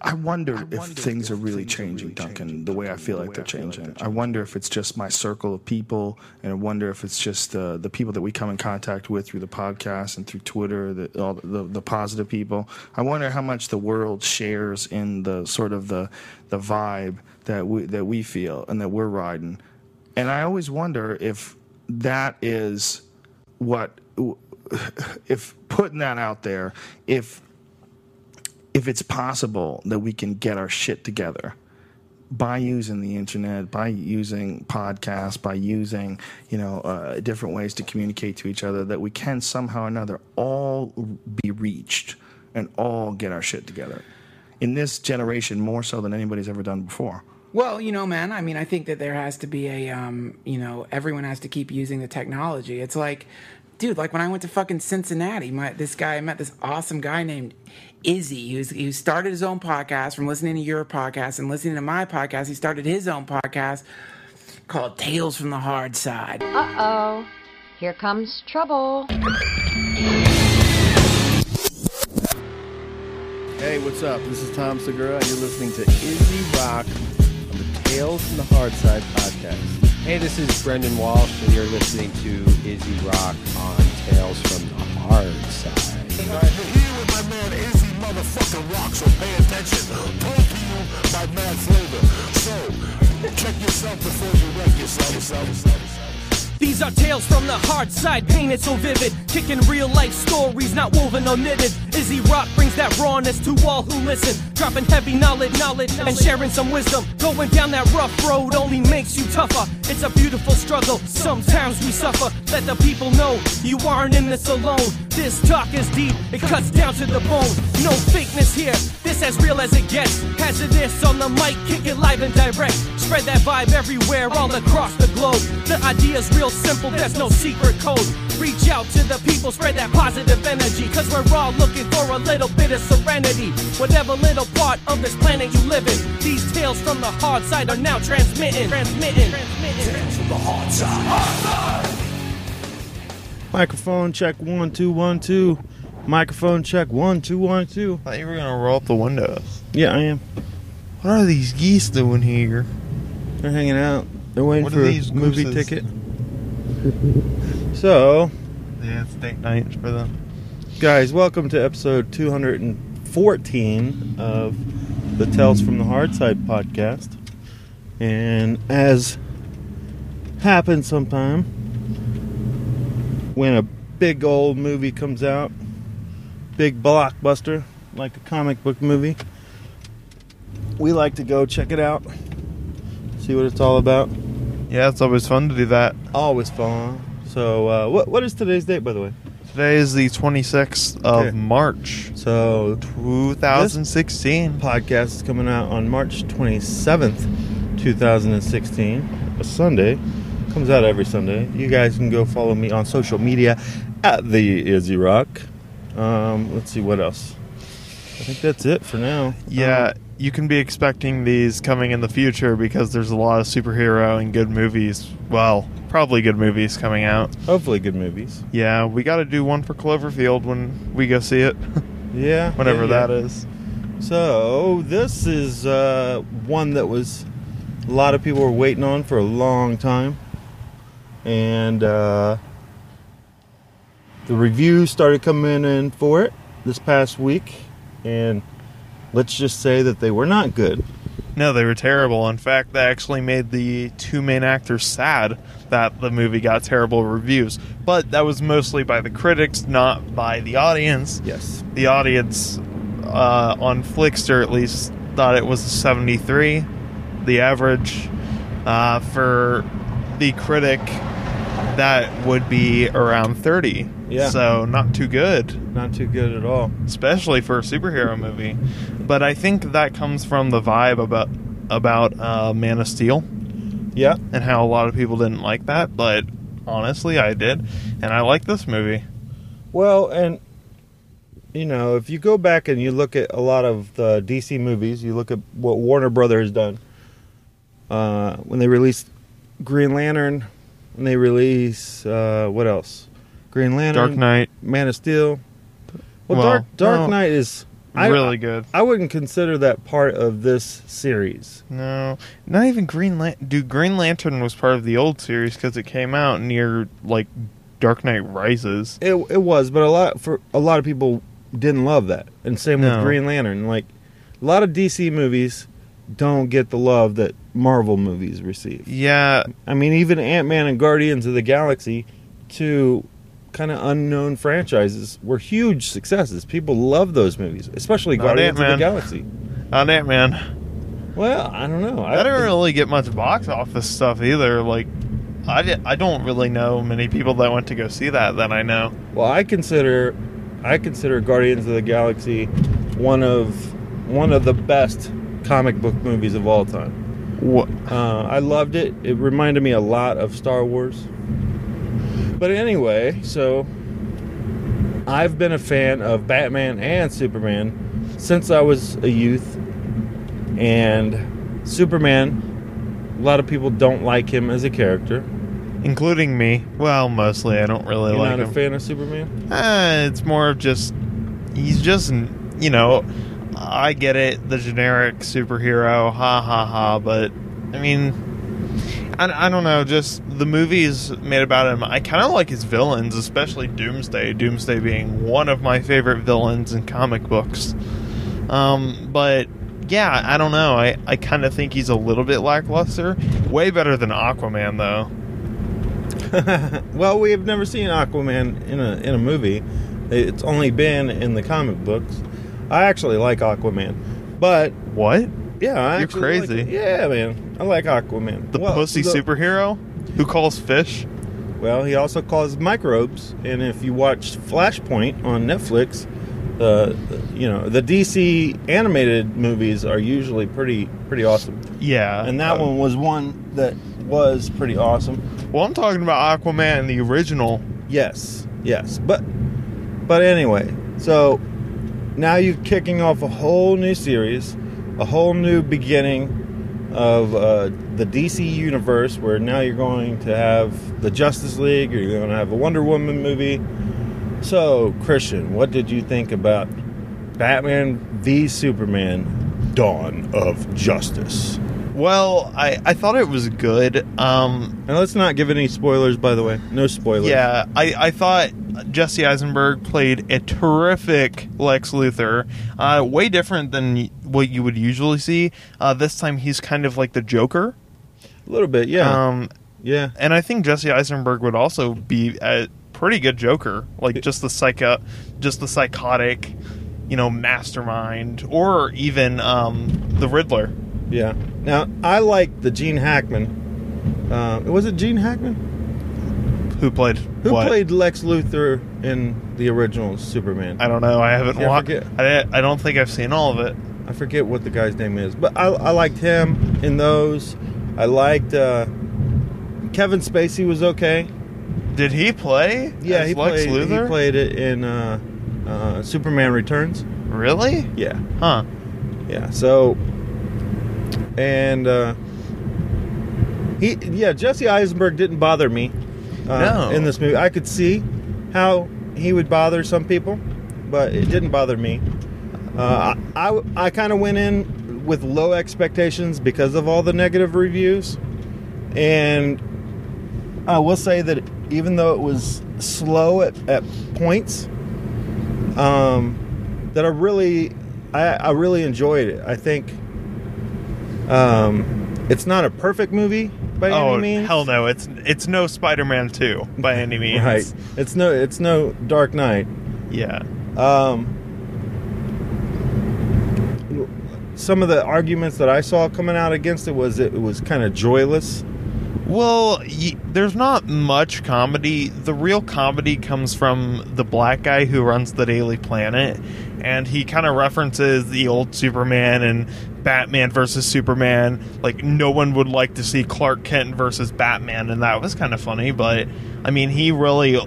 I wonder if things are really changing, Duncan, the way I feel like they're changing. I wonder if it's just my circle of people, and I wonder if it's just uh, the people that we come in contact with through the podcast and through Twitter, the, all the, the positive people. I wonder how much the world shares in the sort of the the vibe that we that we feel and that we're riding. And I always wonder if that is what if putting that out there, if if it's possible that we can get our shit together by using the internet, by using podcasts, by using you know uh, different ways to communicate to each other, that we can somehow or another all be reached and all get our shit together. In this generation, more so than anybody's ever done before. Well, you know, man, I mean, I think that there has to be a, um, you know, everyone has to keep using the technology. It's like, dude, like when I went to fucking Cincinnati, my this guy, I met this awesome guy named Izzy, who's who started his own podcast from listening to your podcast and listening to my podcast. He started his own podcast called Tales from the Hard Side. Uh oh. Here comes trouble. Hey, what's up? This is Tom Segura, and you're listening to Izzy Rock on the Tales from the Hard Side podcast. Hey, this is Brendan Walsh, and you're listening to Izzy Rock on Tales from the Hard Side. I'm Here with my man Izzy motherfucking Rock, so pay attention. To you by Mad Flavor. So, check yourself before you wreck yourself, yourself, yourself. These are tales from the hard side, painted so vivid. Kicking real life stories, not woven or knitted. Izzy Rock brings that rawness to all who listen. Dropping heavy knowledge, knowledge, and sharing some wisdom. Going down that rough road only makes you tougher. It's a beautiful struggle, sometimes we suffer. Let the people know you aren't in this alone. This talk is deep, it cuts down to the bone. No fakeness here, this as real as it gets. Hazardous on the mic, kick it live and direct. Spread that vibe everywhere, all across the globe. The idea's real simple, there's no secret code. Reach out to the people, spread that positive energy. Cause we're all looking for a little bit of serenity. Whatever little part of this planet you live in, these tales from the hard side are now transmitting. Transmitting. Tales from the hard side. Microphone check one two one two. Microphone check one two one two. I thought you were gonna roll up the windows. Yeah, I am. What are these geese doing here? They're hanging out. They're waiting What for a movie gooses? ticket. So, Yeah, it's date night for them. guys, welcome to episode 214 of the Tales from the Hard Side podcast. And as happens sometime, when a big old movie comes out, big blockbuster, like a comic book movie, we like to go check it out, see what it's all about. Yeah, it's always fun to do that. Always fun. So, uh, what what is today's date, by the way? Today is the 26th of Okay. March, So, 2016. podcast is coming out on March 27th, 2016, a Sunday. Comes out every Sunday. You guys can go follow me on social media at the Izzy Rock. Um, let's see what else. I think that's it for now. Yeah, Um, you can be expecting these coming in the future because there's a lot of superhero and good movies. Well, probably good movies coming out. hopefully, good movies. Yeah, we got to do one for Cloverfield when we go see it, Yeah, whenever yeah, yeah. that is. So this is uh, one that was a lot of people were waiting on for a long time, and uh, the reviews started coming in for it this past week, and let's just say that they were not good. No, they were terrible. In fact, they actually made the two main actors sad that the movie got terrible reviews. But that was mostly by the critics, not by the audience. Yes. The audience uh, on Flixster at least thought it was a 73. The average uh, for the critic that would be around 30. Yeah. So not too good, Not too good at all. especially for a superhero movie. But I think that comes from the vibe about about uh, Man of Steel Yeah. and how a lot of people didn't like that, but honestly, I did, and I like this movie. Well, and you know, if you go back and you look at a lot of the DC movies, you look at what Warner Brother has done. Uh, when they released Green Lantern, and they release uh, what else? Green Lantern, Dark Knight, Man of Steel. Well, Well, Dark Dark no. Knight is I- really good. I wouldn't consider that part of this series. No, not even Green Lantern. Dude, Green Lantern was part of the old series because it came out near like Dark Knight Rises. It it was, but a lot for a lot of people didn't love that, and same No. with Green Lantern. Like a lot of DC movies don't get the love that Marvel movies receive. Yeah, I mean, even Ant Man and Guardians of the Galaxy, two kind of unknown franchises, were huge successes. People love those movies, especially Not Guardians of the Galaxy. on Ant Man. Well, I don't know. I didn't really get much box office stuff either. Like, I, I don't really know many people that went to go see that that I know. Well, I consider I consider Guardians of the Galaxy one of one of the best comic book movies of all time. What? Uh, I loved it. It reminded me a lot of Star Wars. But anyway, so I've been a fan of Batman and Superman since I was a youth. And Superman, a lot of people don't like him as a character. Including me. Well, mostly. I don't really You're like him. You're not a fan of Superman? Uh, it's more of just he's just you know I get it the generic superhero ha ha ha but I mean I, I don't know just the movies made about him I kind of like his villains especially Doomsday Doomsday being one of my favorite villains in comic books um but yeah I don't know I, I kind of think he's a little bit lackluster way better than Aquaman though well, we have never seen Aquaman in a in a movie. It's only been in the comic books. I actually like Aquaman, but what yeah, I You're actually like crazy. yeah, man, I like Aquaman. the Well, pussy the- superhero who calls fish Well, he also calls microbes, and if you watch Flashpoint on Netflix, uh, you know the DC animated movies are usually pretty pretty awesome, yeah and that uh, one was one that was pretty awesome. Well, I'm talking about Aquaman, the original. Yes, yes, but but anyway, so now you're kicking off a whole new series, a whole new beginning of uh, the DC universe, where now you're going to have the Justice League, you're going to have a Wonder Woman movie. So, Christian, what did you think about Batman v Superman: Dawn of Justice? Well, I, I thought it was good. Um, And let's not give any spoilers, by the way. No spoilers. yeah, I, I thought Jesse Eisenberg played a terrific Lex Luthor. Uh, way different than what you would usually see. Uh, this time he's kind of like the Joker. a little bit. Yeah, Um, yeah. and I think Jesse Eisenberg would also be a pretty good Joker, like just the psycho, just the psychotic, you know, mastermind, or even um, the Riddler. Yeah. Now I like the Gene Hackman. Uh, was it Gene Hackman Who played who what? played Lex Luthor in the original Superman? I don't know. I haven't Yeah, I watched. forget. I, I don't think I've seen all of it. I forget what the guy's name is, but I, I liked him in those. I liked uh, Kevin Spacey was okay. Did he play? Yeah, as he Lex played. Luthor. He played it in uh, uh, Superman Returns. Really? Yeah, Huh? yeah. So, and uh, he, yeah, Jesse Eisenberg didn't bother me. Uh, No. in this movie, I could see how he would bother some people, but it didn't bother me. Uh, I I, I kind of went in with low expectations because of all the negative reviews, and I will say that even though it was slow at, at points, um, that I really I, I really enjoyed it. I think um, it's not a perfect movie by oh any means. Oh, hell no! It's it's no Spider-Man two by any means. Right. It's no it's no Dark Knight. Yeah. Um, some of the arguments that I saw coming out against it was it was kind of joyless, Well, y- there's not much comedy. The real comedy comes from the black guy who runs the Daily Planet, and he kind of references the old Superman and Batman versus Superman. Like, no one would like to see Clark Kent versus Batman, and that was kind of funny, but I mean, he really.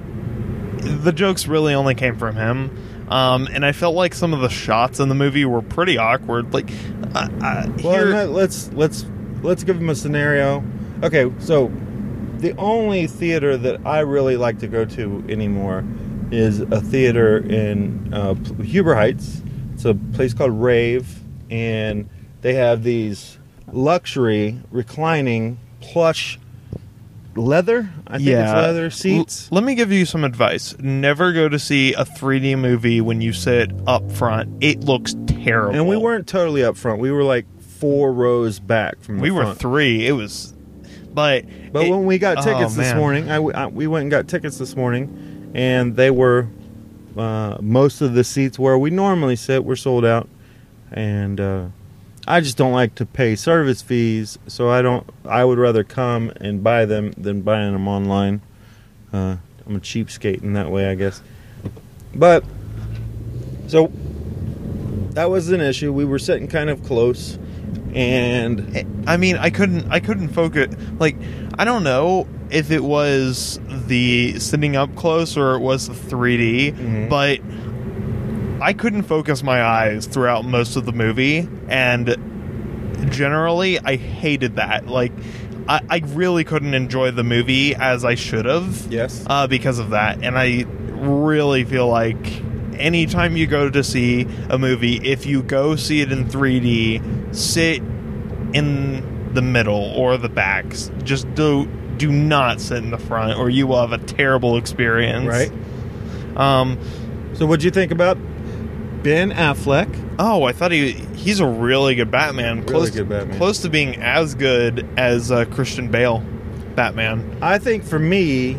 The jokes really only came from him. Um, and I felt like some of the shots in the movie were pretty awkward. Like, uh, uh, Well, here- let's let's let's give him a scenario. Okay, so the only theater that I really like to go to anymore is a theater in uh, Huber Heights. It's a place called Rave, and they have these luxury reclining plush leather. I think it's leather seats. L- let me give you some advice. Never go to see a 3D movie when you sit up front. It looks terrible. And we weren't totally up front. We were like four rows back from the We were three. It was, but But it- when we got oh, tickets this morning, I, I- we went and got tickets this morning, and they were uh, most of the seats where we normally sit were sold out, and uh, I just don't like to pay service fees, so I don't. I would rather come and buy them than buying them online. Uh, I'm a cheapskate in that way, I guess. But so that was an issue. We were sitting kind of close, and I mean, I couldn't, I couldn't focus. Like, I don't know if it was the sitting up close or it was the 3D, Mm-hmm. but I couldn't focus my eyes throughout most of the movie, and generally, I hated that. Like, I, I really couldn't enjoy the movie as I should have. Yes. uh, because of that, and I really feel like anytime you go to see a movie, if you go see it in 3D, sit in the middle or the backs. Just do do not sit in the front, or you will have a terrible experience. Right. Um. So, what'd you think about Ben Affleck? Oh, I thought he he's a really good Batman. Really close, good Batman. Close to being as good as uh, Christian Bale, Batman. I think for me,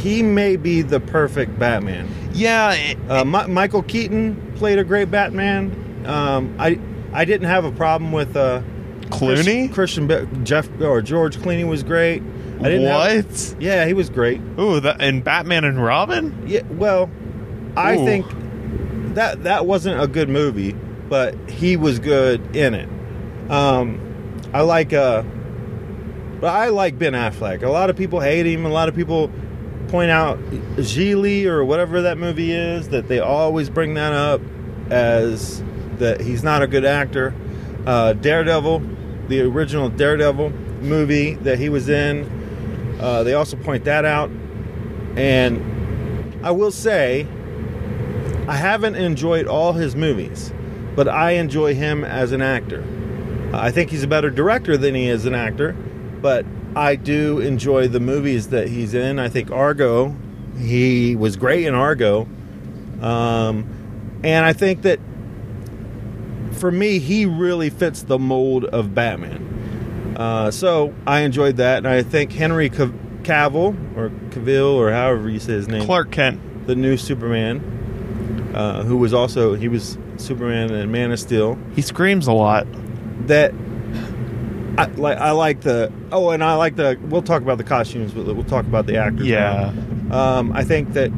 he may be the perfect Batman. Yeah. it- Uh, Mi- Michael Keaton played a great Batman. Um, I I didn't have a problem with uh, Clooney? Chris- Christian Ba- Jeff or George Clooney was great. I didn't have- what? yeah, he was great. Ooh, that and Batman and Robin. Yeah, well, I Ooh. think that that wasn't a good movie, but he was good in it. Um, I like, uh, but I like Ben Affleck. A lot of people hate him. A lot of people point out Gigli or whatever that movie is that they always bring that up as that he's not a good actor. Uh, Daredevil, the original Daredevil movie that he was in, uh, they also point that out. And I will say, I haven't enjoyed all his movies, but I enjoy him as an actor. I think he's a better director than he is an actor, but I do enjoy the movies that he's in. I think Argo, he was great in Argo. Um, and I think that for me, he really fits the mold of Batman. Uh, so I enjoyed that, and I think Henry Cavill or Cavill or however you say his name, Clark Kent. the new Superman, uh, who was also he was Superman and Man of Steel. He screams a lot. That I like. I like the oh, and I like the. We'll talk about the costumes, but we'll talk about the actors. Yeah. Um, I think that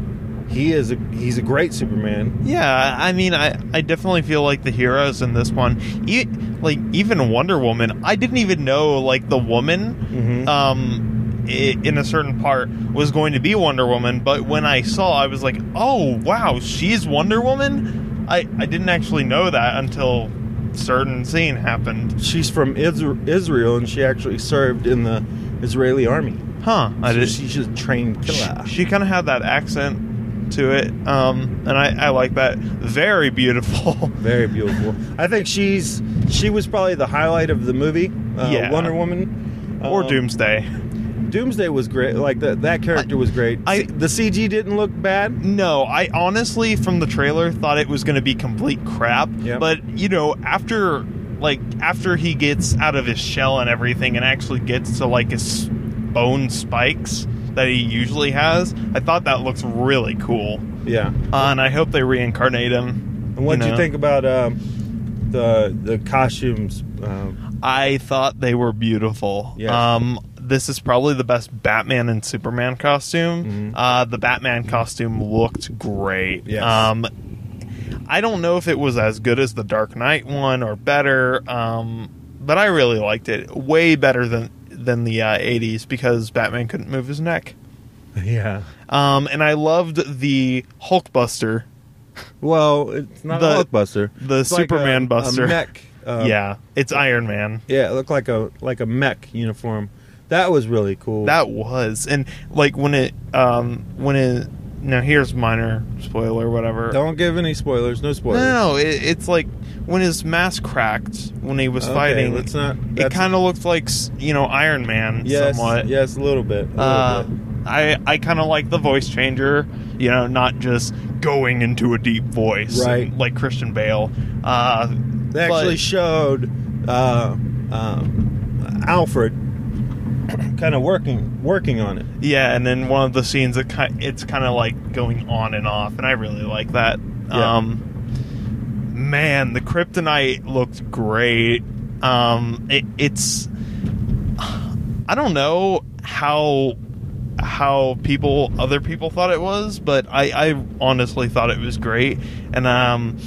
he is a he's a great Superman. Yeah, I mean, I, I definitely feel like the heroes in this one, e- like even Wonder Woman, I didn't even know like the woman, Mhm. um, i- in a certain part was going to be Wonder Woman. But when I saw, I was like, oh wow, she's Wonder Woman. I I didn't actually know that until certain scene happened. She's from Isra- Israel, and she actually served in the Israeli army. Huh? I So did. she's just trained killer. She, kind of had that accent to it, um, and I, I like that. Very beautiful. Very beautiful. I think she's she was probably the highlight of the movie. Uh, Yeah. Wonder Woman or Um, Doomsday. Doomsday was great. Like that that character was great. I- the CG didn't look bad. No, I honestly, from the trailer, thought it was going to be complete crap. Yeah. But you know, after like after he gets out of his shell and everything, and actually gets to like his bone spikes that he usually has, I thought that looks really cool. Yeah. Uh, and I hope they reincarnate him. And what do you know. think about um, the the costumes? Um, I thought they were beautiful. Yes. Um, this is probably the best Batman and Superman costume. Uh, the Batman costume looked great. Yes. Um, I don't know if it was as good as the Dark Knight one or better, um, but I really liked it. Way better than than the uh, '80s because Batman couldn't move his neck. Yeah. Um, and I loved the Hulkbuster. Well, it's not The- a Hulkbuster. the It's like Superman a- Buster. A mech. uh, yeah, it's Iron Man. Yeah, it looked like a like a mech uniform. That was really cool. That was, and like when it, um, when it. Now here's minor spoiler, whatever. Don't give any spoilers. No spoilers. No, it, it's like when his mask cracked when he was Okay, fighting. let's not- It kind of looked like you know Iron Man Yes. somewhat. Yes, a little bit. a little Uh, bit. I I kind of like the voice changer. You know, not just going into a deep voice, Right. like Christian Bale. Uh, They actually but- showed uh, um, Alfred kind of working working on it. Yeah, and then one of the scenes it ki- it's kind of like going on and off, and I really like that. Yeah. Um, man, the kryptonite looked great. Um, it, it's I don't know how how people other people thought it was, but I, I honestly thought it was great, and um,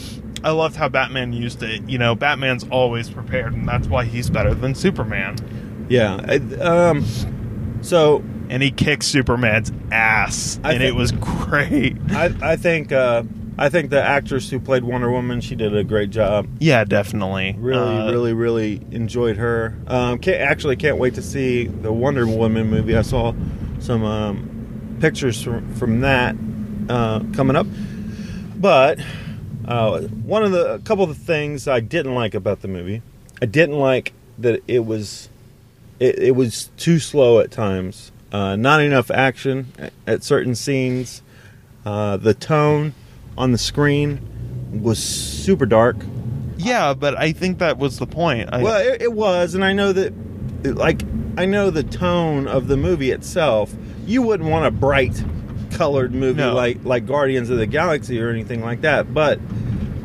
I loved how Batman used it. You know, Batman's always prepared, and that's why he's better than Superman. Yeah. I- um, so and he kicked Superman's ass, I and think- it was great. I, I think uh, I think the actress who played Wonder Woman she did a great job. Yeah, definitely. Really, Uh, really, really enjoyed her. Um, can't, actually can't wait to see the Wonder Woman movie. I saw some um, pictures from, from that uh, coming up. But uh, one of the a couple of the things I didn't like about the movie, I didn't like that it was it, it was too slow at times. Uh, not enough action at, at certain scenes. Uh, the tone on the screen was super dark. Yeah, but I think that was the point. I, Well, it, it was, and I know that, like, I know the tone of the movie itself. You wouldn't want a bright, colored movie No. like like Guardians of the Galaxy or anything like that. But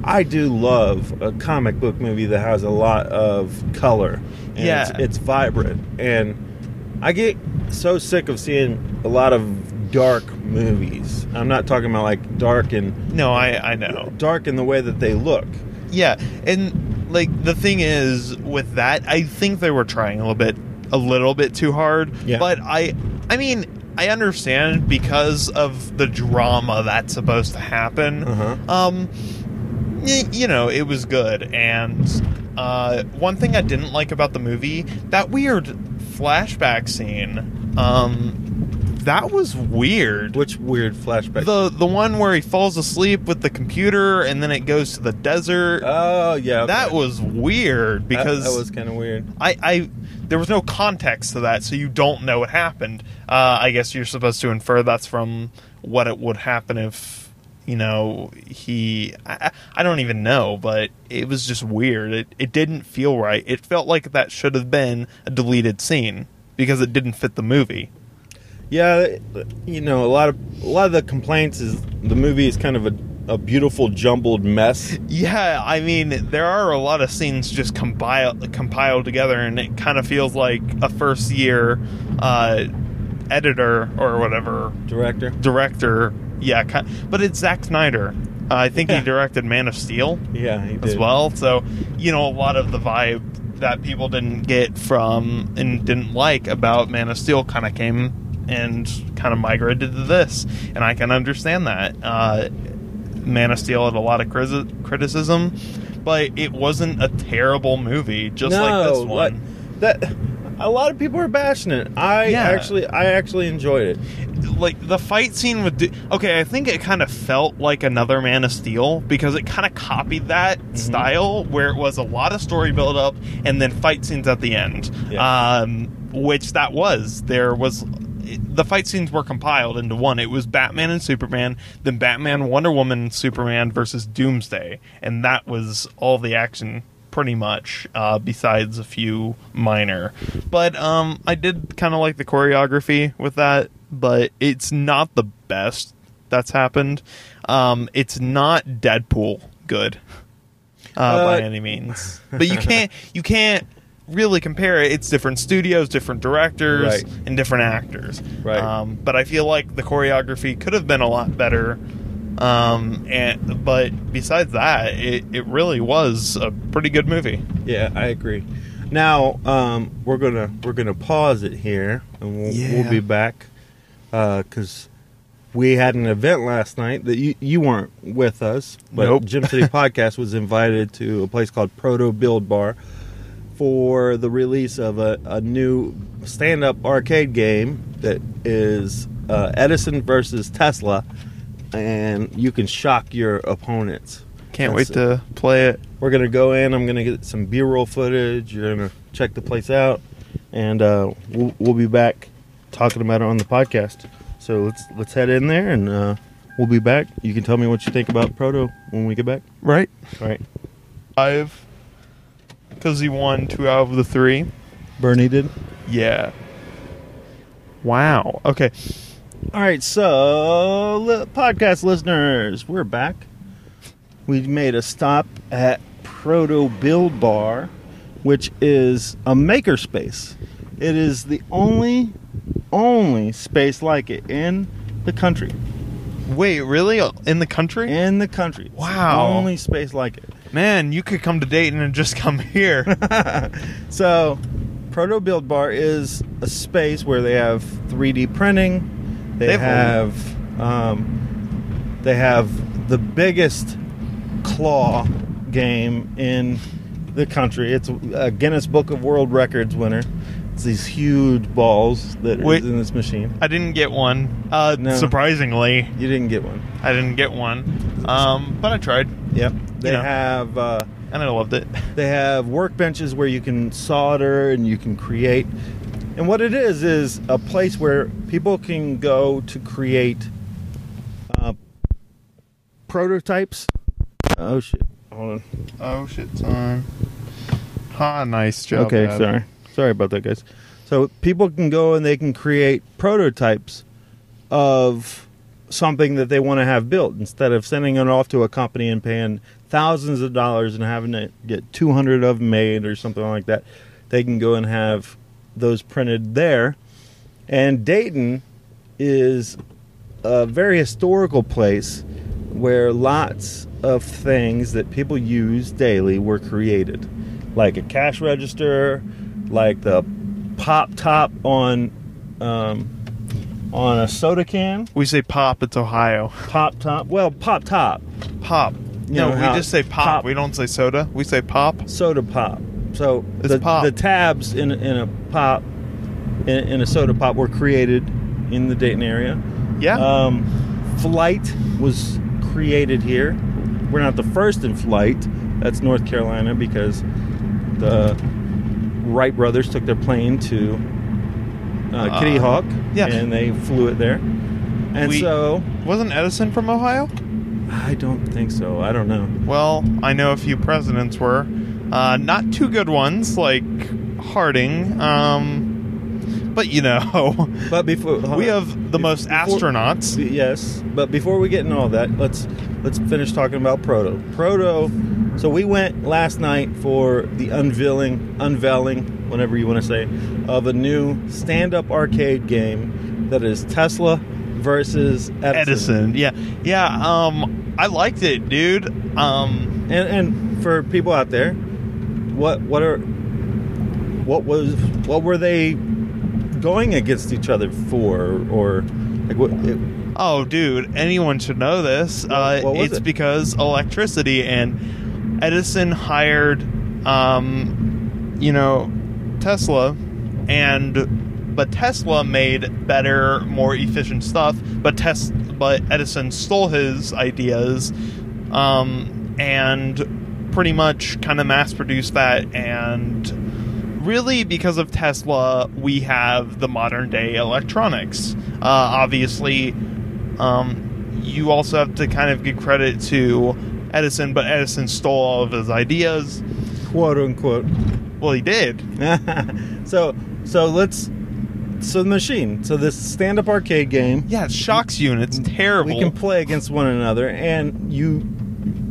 I do love a comic book movie that has a lot of color. Yeah. it's, it's vibrant, and I get so sick of seeing a lot of dark movies. I'm not talking about like dark and no, I I know. dark in the way that they look. Yeah, and like the thing is with that, I think they were trying a little bit, a little bit too hard. Yeah. But I, I mean, I understand because of the drama that's supposed to happen. Uh-huh. Um, you know, it was good. And uh, one thing I didn't like about the movie, that weird flashback scene. Um, that was weird. Which weird flashback? The the one where he falls asleep with the computer and then it goes to the desert. Oh yeah, okay. That was weird That- because that, was kind of weird. I, I there was no context to that, so you don't know what happened. Uh, I guess you're supposed to infer that's from what it would happen if you know he. I, I don't even know, but it was just weird. It it didn't feel right. It felt like that should have been a deleted scene because it didn't fit the movie. Yeah, you know, a lot of a lot of the complaints is the movie is kind of a, a beautiful jumbled mess. Yeah, I mean, there are a lot of scenes just compiled compiled together, and it kind of feels like a first year uh, editor or whatever Director. director. Yeah, ki- but it's Zack Snyder. Uh, I think Yeah. he directed Man of Steel Yeah, he did. as well. So you know, a lot of the vibe that people didn't get from and didn't like about Man of Steel kind of came and kind of migrated to this, and I can understand that. Uh, Man of Steel had a lot of criti- criticism, but it wasn't a terrible movie, just no, like this one. that a lot of people are bashing it. I Yeah. actually, I actually enjoyed it. like the fight scene with Du- okay i think it kind of felt like another man of steel because it kind of copied that Mm-hmm. style where it was a lot of story build up and then fight scenes at the end Yeah. um, which that was there was the fight scenes were compiled into one it was batman and superman then batman wonder woman superman versus doomsday and that was all the action pretty much uh, besides a few minor but um, i did kind of like the choreography with that but it's not the best that's happened um, it's not deadpool good uh, by Uh, any means but you can't you can't really compare it, it's different studios, different directors, Right. and different actors. Right. Um, but I feel like the choreography could have been a lot better. Um, and but besides that, it, it really was a pretty good movie. Yeah, I agree. Now um, we're gonna we're gonna pause it here, and we'll, Yeah. we'll be back because we had an event last night that you you weren't with us, but Nope. Gem City Podcast was invited to a place called ProtoBuild Bar for the release of a, a new stand up arcade game that is uh, Edison versus Tesla, and you can shock your opponents. Can't That's- wait to play it. we're gonna go in. I'm gonna get some B-roll footage. You're gonna check the place out, and uh, we'll, we'll be back talking about it on the podcast. So let's let's head in there, and uh, we'll be back. You can tell me what you think about Proto when we get back. Right. All right. Five. Because he won two out of the three. Bernie did. Yeah. Wow. Okay. All right. So li- podcast listeners, we're back. We made a stop at ProtoBuild Bar, which is a makerspace. It is the only only space like it in the country. Wait, really? In the country? In the country. It's the Wow. only space like it. Man, you could come to Dayton and just come here. So, ProtoBuild Bar is a space where they have 3D printing. They They've- have um, they have the biggest claw game in the country. It's a Guinness Book of World Records winner. It's these huge balls that are Wait. in this machine. I didn't get one. Uh, No. Surprisingly, You didn't get one. I didn't get one. Um, but I tried, Yep. They know. have. Uh, and I loved it. They have workbenches where you can solder and you can create. And what it is is a place where people can go to create uh, prototypes. Oh shit! Hold on. Oh shit, son. Ha, nice job. okay, Dad. sorry, sorry about that, guys. So people can go and they can create prototypes of something that they want to have built instead of sending it off to a company and paying thousands of dollars and having to get 200 of them made or something like that. They can go and have those printed there. And Dayton is a very historical place where lots of things that people use daily were created, like a cash register, like the pop top on um, on a soda can. We say pop. It's Ohio. Pop top. Well, pop top. Pop. You no, know we just say pop. pop. We don't say soda. We say pop. Soda pop. So It's the, pop. the tabs in in a pop in, in a soda pop were created in the Dayton area. Yeah. Um, flight was created here. We're not the first in flight. That's North Carolina because the Wright brothers took their plane to uh, Kitty Uh, Hawk, yeah. and they flew it there. And We- so Wasn't Edison from Ohio? I don't think so. I don't know. Well, I know a few presidents were. Uh, not too good ones, like Harding. Um, but you know, But before we have the most Before- astronauts. Yes, but before we get into all that, let's let's finish talking about Proto. Proto. So we went last night for the unveiling, unveiling, whatever you want to say, of a new stand-up arcade game that is Tesla versus Edison. Edison. Yeah, yeah. Um, I liked it, dude. Um, And and for people out there, what what are what was what were they going against each other for, or like what? It, oh, dude, anyone should know this. Uh, it's it? because electricity and Edison hired, um, you know, Tesla, and but Tesla made better, more efficient stuff. But Tes- but Edison stole his ideas, um, and pretty much kind of mass produced that and really because of Tesla, we have the modern day electronics. Uh, obviously, um, you also have to kind of give credit to Edison, but Edison stole all of his ideas. quote unquote. Well, he did. so so let's so the machine. So this stand-up arcade game. Yeah, it shocks you and it's terrible. We can play against one another, and you,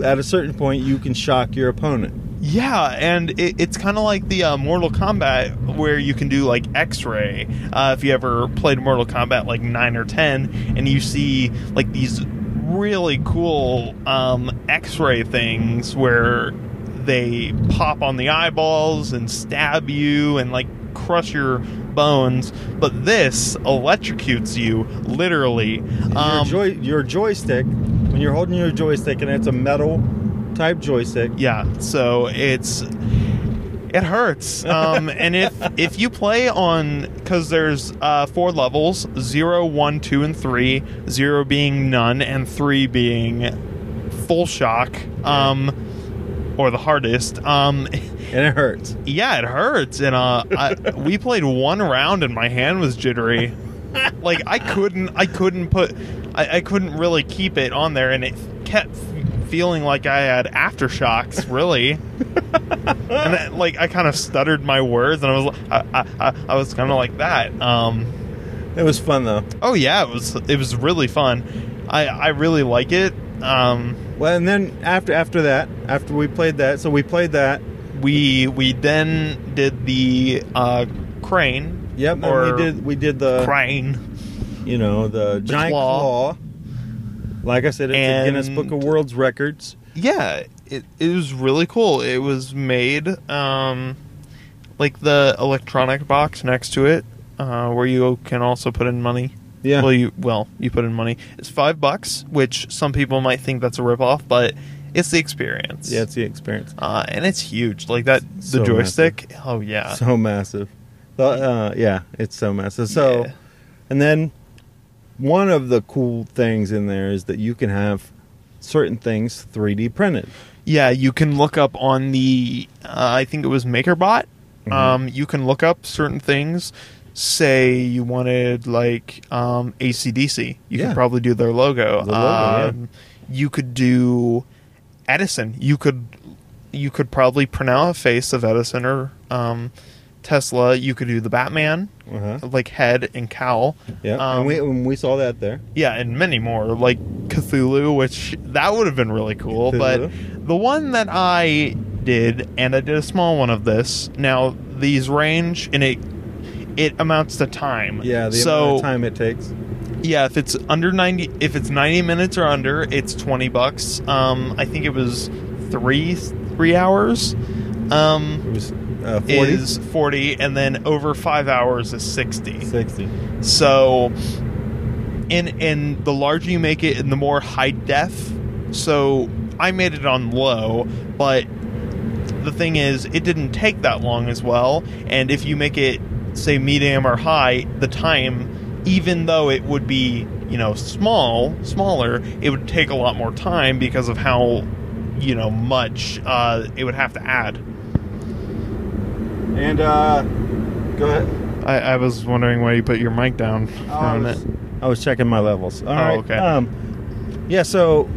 at a certain point, you can shock your opponent. Yeah, and it, it's kind of like the uh, Mortal Kombat where you can do like X-ray. Uh, if you ever played Mortal Kombat like nine or ten, and you see like these really cool um, X-ray things where they pop on the eyeballs and stab you and like crush your bones, but this electrocutes you literally. Um, your, joy, your joystick, when you're holding your joystick and it's a metal type joystick. Yeah, so it's it hurts. Um, and if if you play on because there's uh, four levels: zero, one, two, and three. Zero being none, and three being full shock. Um, or the hardest. Um, and it hurts. Yeah, it hurts. And uh, I, we played one round, and my hand was jittery. like I couldn't, I couldn't put, I, I couldn't really keep it on there, and it kept feeling like I had aftershocks, really. and like I kind of stuttered my words, and I was, I, I, I was kind of like that. Um, it was fun though. Oh yeah, it was. It was really fun. I, I really like it. Um, well, and then after after that, after we played that, so we played that. We we then did the uh, crane. Yep, and we did we did the crane. You know the, giant claw. claw. Like I said, it's and, a Guinness Book of World's Records. Yeah, it it was really cool. It was made um, like the electronic box next to it, uh, where you can also put in money. Yeah. Well, you well you put in money. It's five bucks, which some people might think that's a ripoff, but it's the experience. Yeah, it's the experience, uh, and it's huge. Like that, the so joystick. Massive. Oh yeah, so massive. Uh, yeah, it's so massive. So, yeah. and then one of the cool things in there is that you can have certain things 3D printed. Yeah, you can look up on the. Uh, I think it was MakerBot. Mm-hmm. Um, you can look up certain things say you wanted like um, ACDC, you yeah. could probably do their logo. The logo um, yeah. You could do Edison. You could you could probably print out a face of Edison or um, Tesla. You could do the Batman, uh-huh. like head and cowl. Yeah, um, and we and we saw that there. Yeah, and many more like Cthulhu, which that would have been really cool. Cthulhu. But the one that I did, and I did a small one of this. Now these range, and it it amounts to time. Yeah, the so, amount of time it takes. Yeah, if it's under ninety, if it's ninety minutes or under, it's twenty bucks. Um, I think it was three three hours. Um, it was uh, 40? is forty, and then over five hours is sixty. Sixty. So, in in the larger you make it, and the more high def. So I made it on low, but the thing is, it didn't take that long as well. And if you make it say medium or high, the time, even though it would be you know small, smaller, it would take a lot more time because of how you know much uh, it would have to add. And uh, go ahead. I, I was wondering why you put your mic down for oh, a minute. I was checking my levels. All oh, right. okay. Um, yeah. So,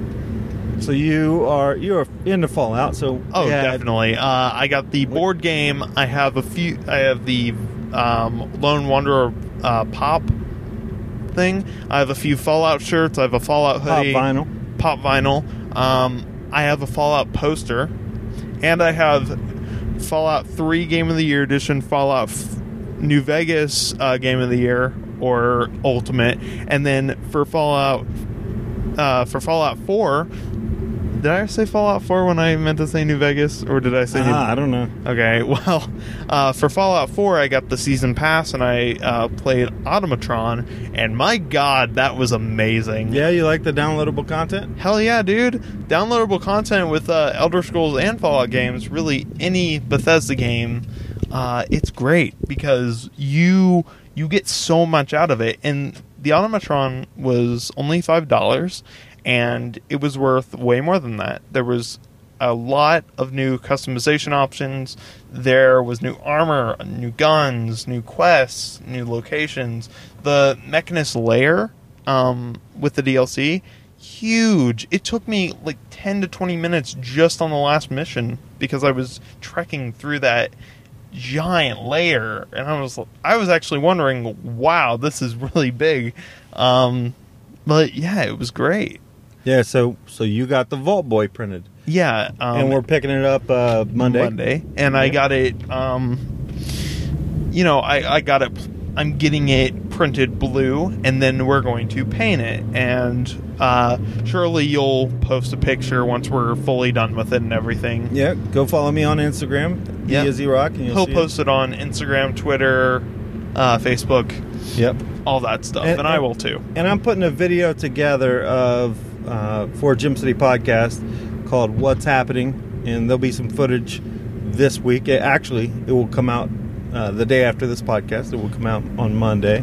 so you are you are into Fallout. So oh, definitely. Uh, I got the board game. I have a few. I have the um, Lone Wanderer uh, pop thing. I have a few Fallout shirts. I have a Fallout hoodie. Pop vinyl. Pop vinyl. Um, I have a Fallout poster, and I have Fallout 3 Game of the Year edition, Fallout New Vegas uh, Game of the Year or Ultimate, and then for Fallout uh, for Fallout 4 did I say Fallout 4 when I meant to say New Vegas, or did I say? New... I don't know. Okay, well, uh, for Fallout 4, I got the season pass and I uh, played Automatron, and my God, that was amazing. Yeah, you like the downloadable content? Hell yeah, dude! Downloadable content with uh, Elder Scrolls and Fallout games, really any Bethesda game, uh, it's great because you you get so much out of it, and the Automatron was only five dollars and it was worth way more than that. There was a lot of new customization options. There was new armor, new guns, new quests, new locations. The Mechanist lair um, with the DLC, huge. It took me like 10 to 20 minutes just on the last mission because I was trekking through that giant layer and I was I was actually wondering, wow, this is really big. Um, but yeah, it was great. Yeah, so so you got the Vault Boy printed. Yeah, um, and we're picking it up uh, Monday. Monday, and I got it. Um, you know, I, I got it. I'm getting it printed blue, and then we're going to paint it. And uh, surely you'll post a picture once we're fully done with it and everything. Yeah, go follow me on Instagram, Yeah. Izzy Rock, and you'll He'll post it on Instagram, Twitter, uh, Facebook, Yep. all that stuff, And- and, I will too. And I'm putting a video together of uh, for Gem City Podcast called "What's Happening," and there'll be some footage this week. It, actually, it will come out uh, the day after this podcast. It will come out on Monday,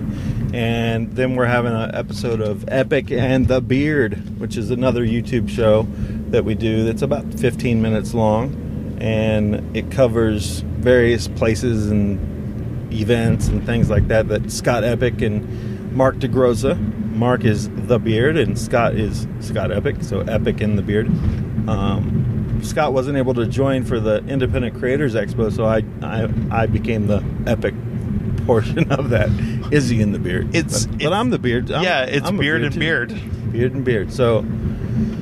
and then we're having an episode of Epic and the Beard, which is another YouTube show that we do. That's about 15 minutes long, and it covers various places and events and things like that that Scott Epic and Mark DeGroza. Mark is the Beard and Scott is Scott Epic, so Epic and the Beard. Um, Scott wasn't able to join for the Independent Creators Expo, so I I, I became the Epic portion of that. Izzy in the Beard. It's- but, but I'm the Beard. I'm- yeah, it's a beard and too. beard. Beard and Beard. So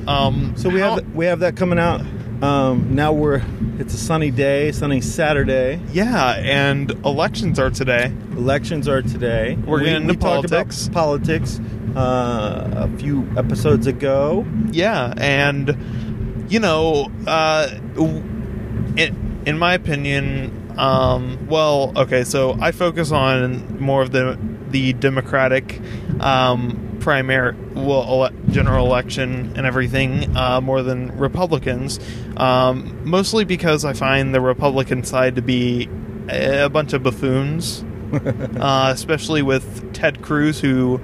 Um, so we how- have we have that coming out. Um, now we're it's a sunny day, sunny Saturday. yeah, and elections are today. Elections are today. We're we, getting into we politics. politics uh, a few episodes ago. Yeah, and you know, uh, in in my opinion, um, well, okay, so I focus on more of the the Democratic um, primary, well, ele- general election and everything, uh, more than Republicans. Um, mostly because I find the Republican side to be a bunch of buffoons, uh, especially with Ted Cruz, who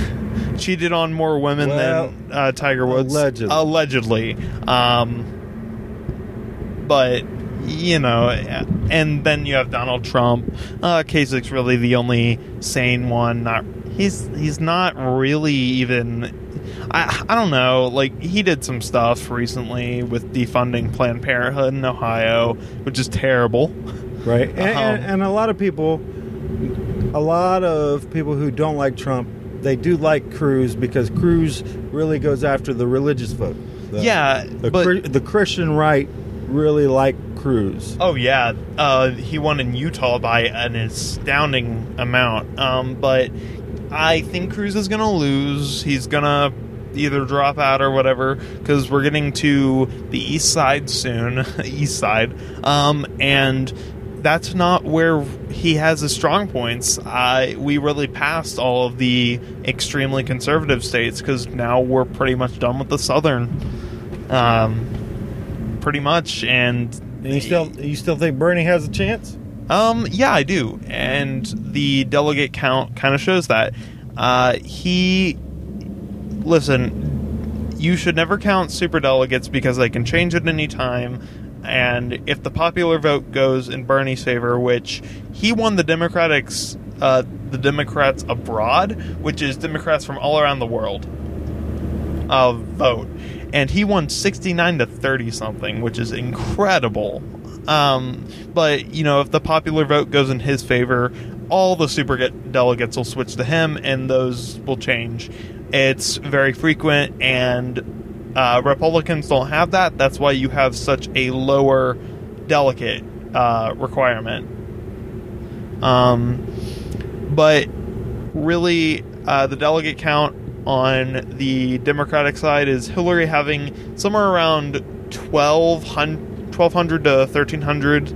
cheated on more women Well, than uh, Tiger Woods. allegedly. Allegedly. Um, but you know, and then you have Donald Trump. Uh, Kasich's really the only sane one. Not he's he's not really even. I I don't know. Like he did some stuff recently with defunding Planned Parenthood in Ohio, which is terrible. right? And, Um, and, and a lot of people, a lot of people who don't like Trump, they do like Cruz because Cruz really goes after the religious vote. The- Yeah, the, but- the Christian right really like Cruz. Oh yeah, uh, he won in Utah by an astounding amount. Um, but I think Cruz is gonna lose. He's gonna either drop out or whatever because we're getting to the east side soon. east side, um, and that's not where he has his strong points. I we really passed all of the extremely conservative states because now we're pretty much done with the southern. Um, pretty much, and And you still, you still think Bernie has a chance? Um, yeah, I do, and the delegate count kind of shows that. Uh, he, listen, you should never count super delegates because they can change at any time. And if the popular vote goes in Bernie's favor, which he won the Democrats, uh, the Democrats abroad, which is Democrats from all around the world, uh, vote, and he won sixty nine to thirty something, which is incredible. Um, but you know, if the popular vote goes in his favor, all the super delegates will switch to him, and those will change. It's very frequent, and uh, Republicans don't have that. That's why you have such a lower delegate uh, requirement. Um, but really, uh, the delegate count on the Democratic side is Hillary having somewhere around 1,200, 1,200 to 1,300,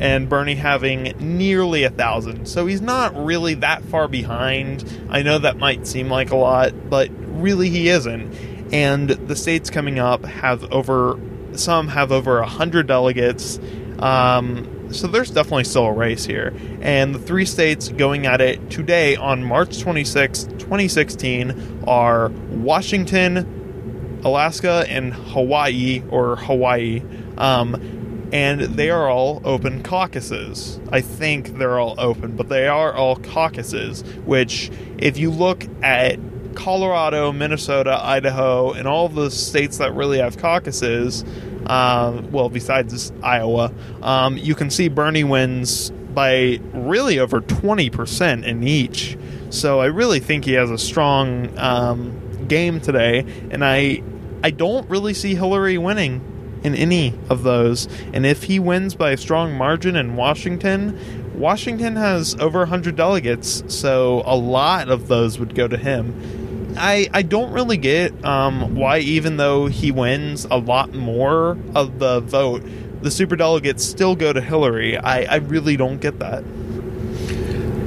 and Bernie having nearly a thousand. So he's not really that far behind. I know that might seem like a lot, but really he isn't. And the states coming up have over, some have over a hundred delegates. Um, so there's definitely still a race here. And the three states going at it today on March 26, 2016 are Washington, Alaska, and Hawaii, or Hawaii. Um, and they are all open caucuses. I think they're all open, but they are all caucuses, which, if you look at Colorado, Minnesota, Idaho, and all the states that really have caucuses, um, well, besides Iowa, um, you can see Bernie wins by really over 20% in each. So I really think he has a strong um, game today, and I I don't really see Hillary winning. In any of those. And if he wins by a strong margin in Washington, Washington has over 100 delegates, so a lot of those would go to him. I, I don't really get um, why, even though he wins a lot more of the vote, the super delegates still go to Hillary. I, I really don't get that.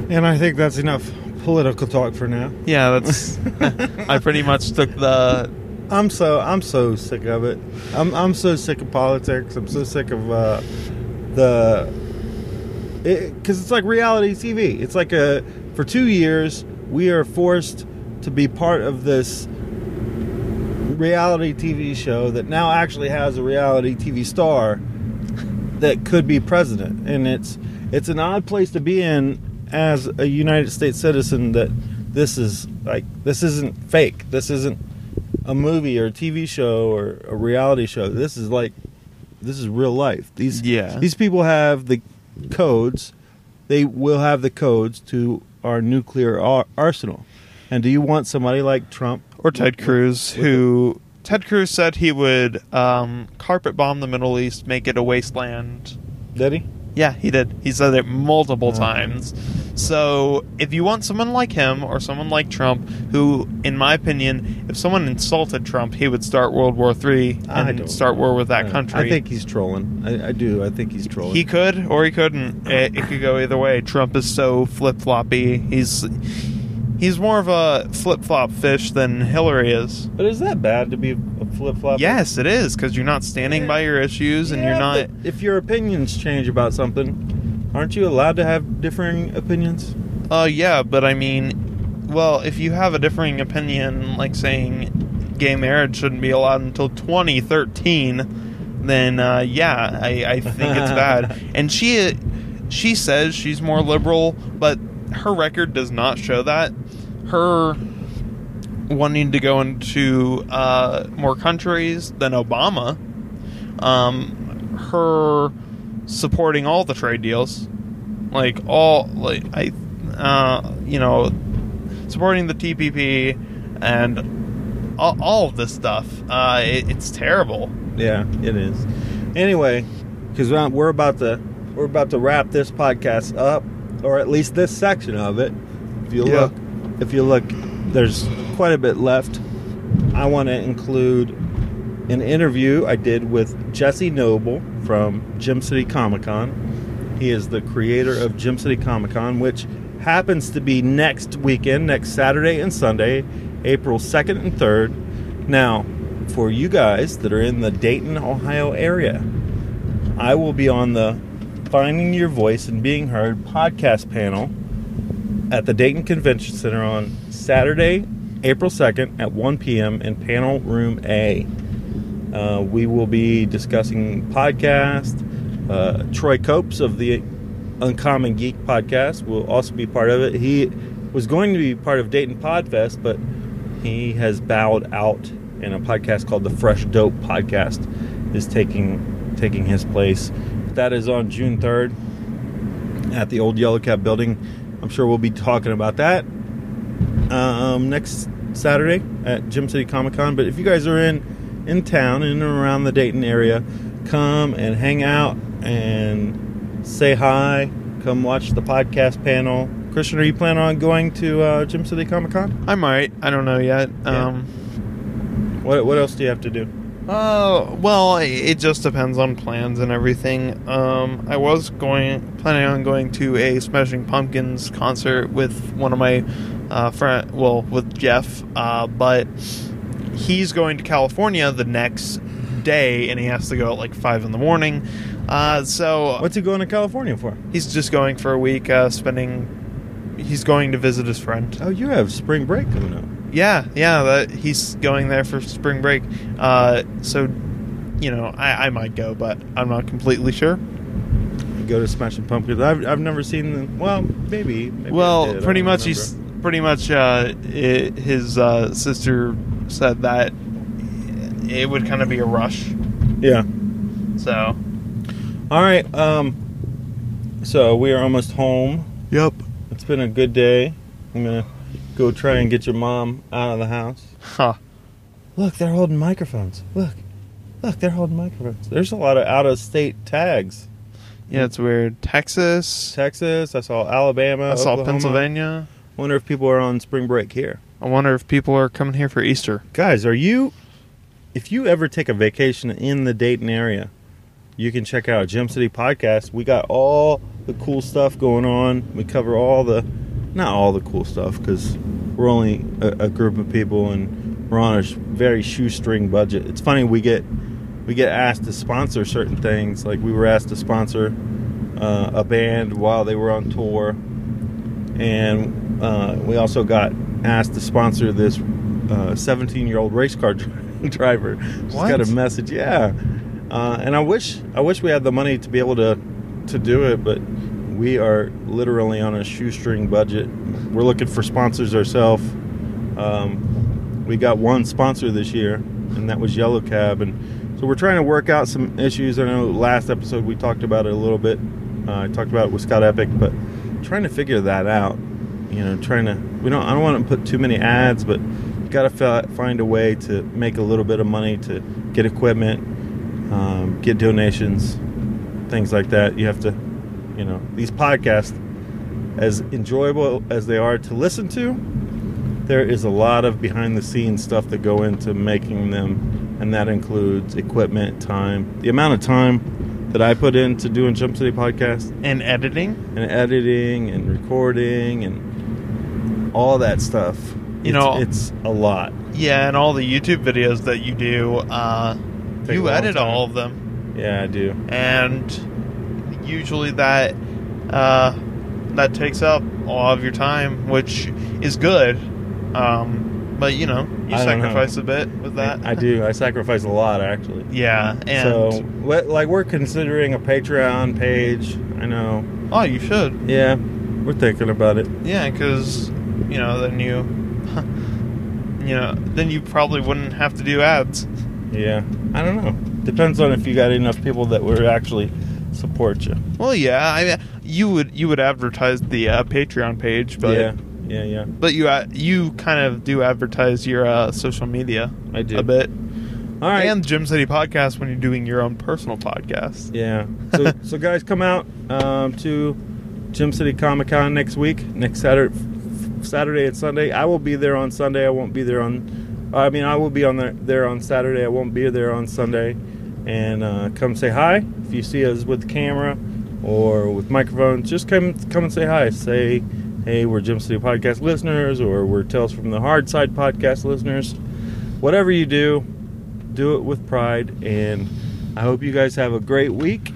And I think that's enough political talk for now. Yeah, that's. I pretty much took the. I'm so I'm so sick of it. I'm I'm so sick of politics. I'm so sick of uh, the because it's like reality TV. It's like a for two years we are forced to be part of this reality TV show that now actually has a reality TV star that could be president, and it's it's an odd place to be in as a United States citizen. That this is like this isn't fake. This isn't a movie or a TV show or a reality show. This is like this is real life. These Yeah. these people have the codes. They will have the codes to our nuclear ar- arsenal. And do you want somebody like Trump or Ted Cruz, who Ted Cruz said he would um, carpet bomb the Middle East, make it a wasteland. Did he? Yeah, he did. He said it multiple Oh. times. So, if you want someone like him or someone like Trump, who, in my opinion, if someone insulted Trump, he would start World War Three I and don't- start war with that country. I think he's trolling. I, I do. I think he's trolling. He could or he couldn't. It, it could go either way. Trump is so flip floppy. He's he's more of a flip flop fish than Hillary is. But is that bad to be a flip flop? Yes, it is because you're not standing by your issues and you're not. If your opinions change about something, aren't you allowed to have differing opinions? Uh, yeah, but I mean, well, if you have a differing opinion, like saying gay marriage shouldn't be allowed until 2013, then uh, yeah, I, I think it's bad. And she she says she's more liberal, but her record does not show that. Her wanting to go into uh, more countries than Obama, um, her supporting all the trade deals, like all like I, uh, you know, supporting the TPP and all, all of this stuff. Uh, it, it's terrible. Yeah, it is. Anyway, because we're about to we're about to wrap this podcast up, or at least this section of it. If you Yeah. look, if you look, there's quite a bit left. I want to include an interview I did with Jesse Noble from Gem City Comic Con. He is the creator of Gem City Comic Con, which happens to be next weekend, next Saturday and Sunday, April 2nd and 3rd. Now, for you guys that are in the Dayton, Ohio area, I will be on the Finding Your Voice and Being Heard podcast panel at the Dayton Convention Center on Saturday, April 2nd at 1 p.m. in panel room A. Uh, we will be discussing podcast. Uh, Troy Copes of the Uncommon Geek podcast will also be part of it. He was going to be part of Dayton Podfest, but he has bowed out, and a podcast called the Fresh Dope Podcast is taking taking his place. That is on June 3rd at the old Yellow Cab building. I'm sure we'll be talking about that um, next Saturday at Gem City Comic Con. But if you guys are in in town in and around the Dayton area, come and hang out and say hi. Come watch the podcast panel. Christian, are you planning on going to uh, Gem City Comic Con? I might. I don't know yet. Yeah. Um, What What else do you have to do? Uh, well, it- just depends on plans and everything. Um, I was going planning on going to a Smashing Pumpkins concert with one of my uh, friend, well, with Jeff, uh, but he's going to California the next day, and he has to go at like five in the morning. Uh, so what's he going to California for? He's just going for a week, uh, spending. He's going to visit his friend. Oh, you have spring break coming up. Yeah, yeah, that he's going there for spring break. Uh, so, you know, I, I might go, but I'm not completely sure. Go to Smashing Pumpkins. I've, I've never seen them. Well, maybe. maybe well, pretty much remember. he's pretty much uh, i his uh, sister said that it would kind of be a rush. Yeah. So, All right. Um. So we are almost home. Yep. It's been a good day. I'm gonna go try and get your mom out of the house. Huh. Look, they're holding microphones. Look. Look, they're holding microphones. There's a lot of out of state tags. Yeah, it's weird. Texas. Texas. I saw Alabama. I saw Oklahoma. Pennsylvania. Wonder if people are on spring break here. I wonder if people are coming here for Easter. Guys, are you? If you ever take a vacation in the Dayton area, you can check out Gem City Podcast. We got all the cool stuff going on. We cover all the, not all the cool stuff, because we're only a, a group of people and we're on a very shoestring budget. It's funny we get we get asked to sponsor certain things. Like we were asked to sponsor uh, a band while they were on tour, and uh, we also got asked to sponsor this 17 year old race car driver. Just What? got a message, yeah. Uh, and I wish I wish we had the money to be able to to do it, but we are literally on a shoestring budget. We're looking for sponsors ourselves. Um, we got one sponsor this year, and that was Yellow Cab, and so we're trying to work out some issues. I know last episode we talked about it a little bit. Uh, I talked about it with Scott Epic, but trying to figure that out. You know, trying to we don't I don't want to put too many ads, but got to fi- find a way to make a little bit of money to get equipment, um, get donations, things like that. You have to, you know, these podcasts, as enjoyable as they are to listen to, there is a lot of behind the scenes stuff that go into making them, and that includes equipment, time, the amount of time that I put into doing Gem City podcast, And editing. and editing and recording and all that stuff. You It's- know- it's a lot. Yeah, and all the YouTube videos that you do, uh, you edit time. all of them. Yeah, I do. and usually that uh, that takes up all of your time, which is good. Um, but you know, you I don't know. sacrifice a bit with that. I do. I sacrifice a lot actually. Yeah, and so, what- like, we're considering a Patreon page. I know. oh, you should. Yeah, we're thinking about it. Yeah, because you know, then you, you know, then you probably wouldn't have to do ads. Yeah, I don't know. Depends on if you got enough people that were actually support you. Well, yeah, I mean, you would you would advertise the uh, Patreon page, but yeah, yeah, yeah. but you uh, you kind of do advertise your uh, social media. I do. a bit. All right. And Gem City Podcast when you're doing your own personal podcast. Yeah. So, so guys, come out um, to Gem City Comic Con next week, next Saturday, Saturday and Sunday. I will be there on Sunday. I won't be there on. I mean, I will be on there, there on Saturday. I won't be there on Sunday. And uh, come say hi if you see us with the camera or with microphones. Just come come and say hi. Say, hey, we're Gem City Podcast listeners, or we're Tales from the Hard Side podcast listeners. Whatever you do, do it with pride and i hope you guys have a great week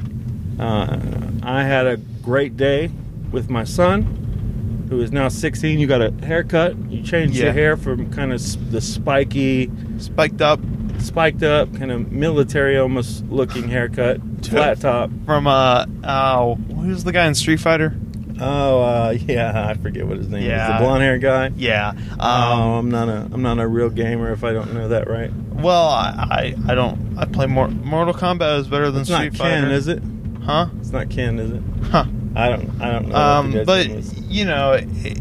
uh, i had a great day with my son who is now 16 you got a haircut you changed Yeah. your hair from kind of the spiky Spiked up spiked up kind of military almost looking haircut flat top from uh oh who's the guy in Street Fighter? oh uh, yeah i forget what his name is Yeah. the blonde hair guy Yeah. oh Um, i'm not a i'm not a real gamer if i don't know that right well, I, I I don't I play more Mortal Kombat is better than it's Street not Fighter. ken is it Huh? it's not ken is it Huh. i don't i don't know Um, but you know, it-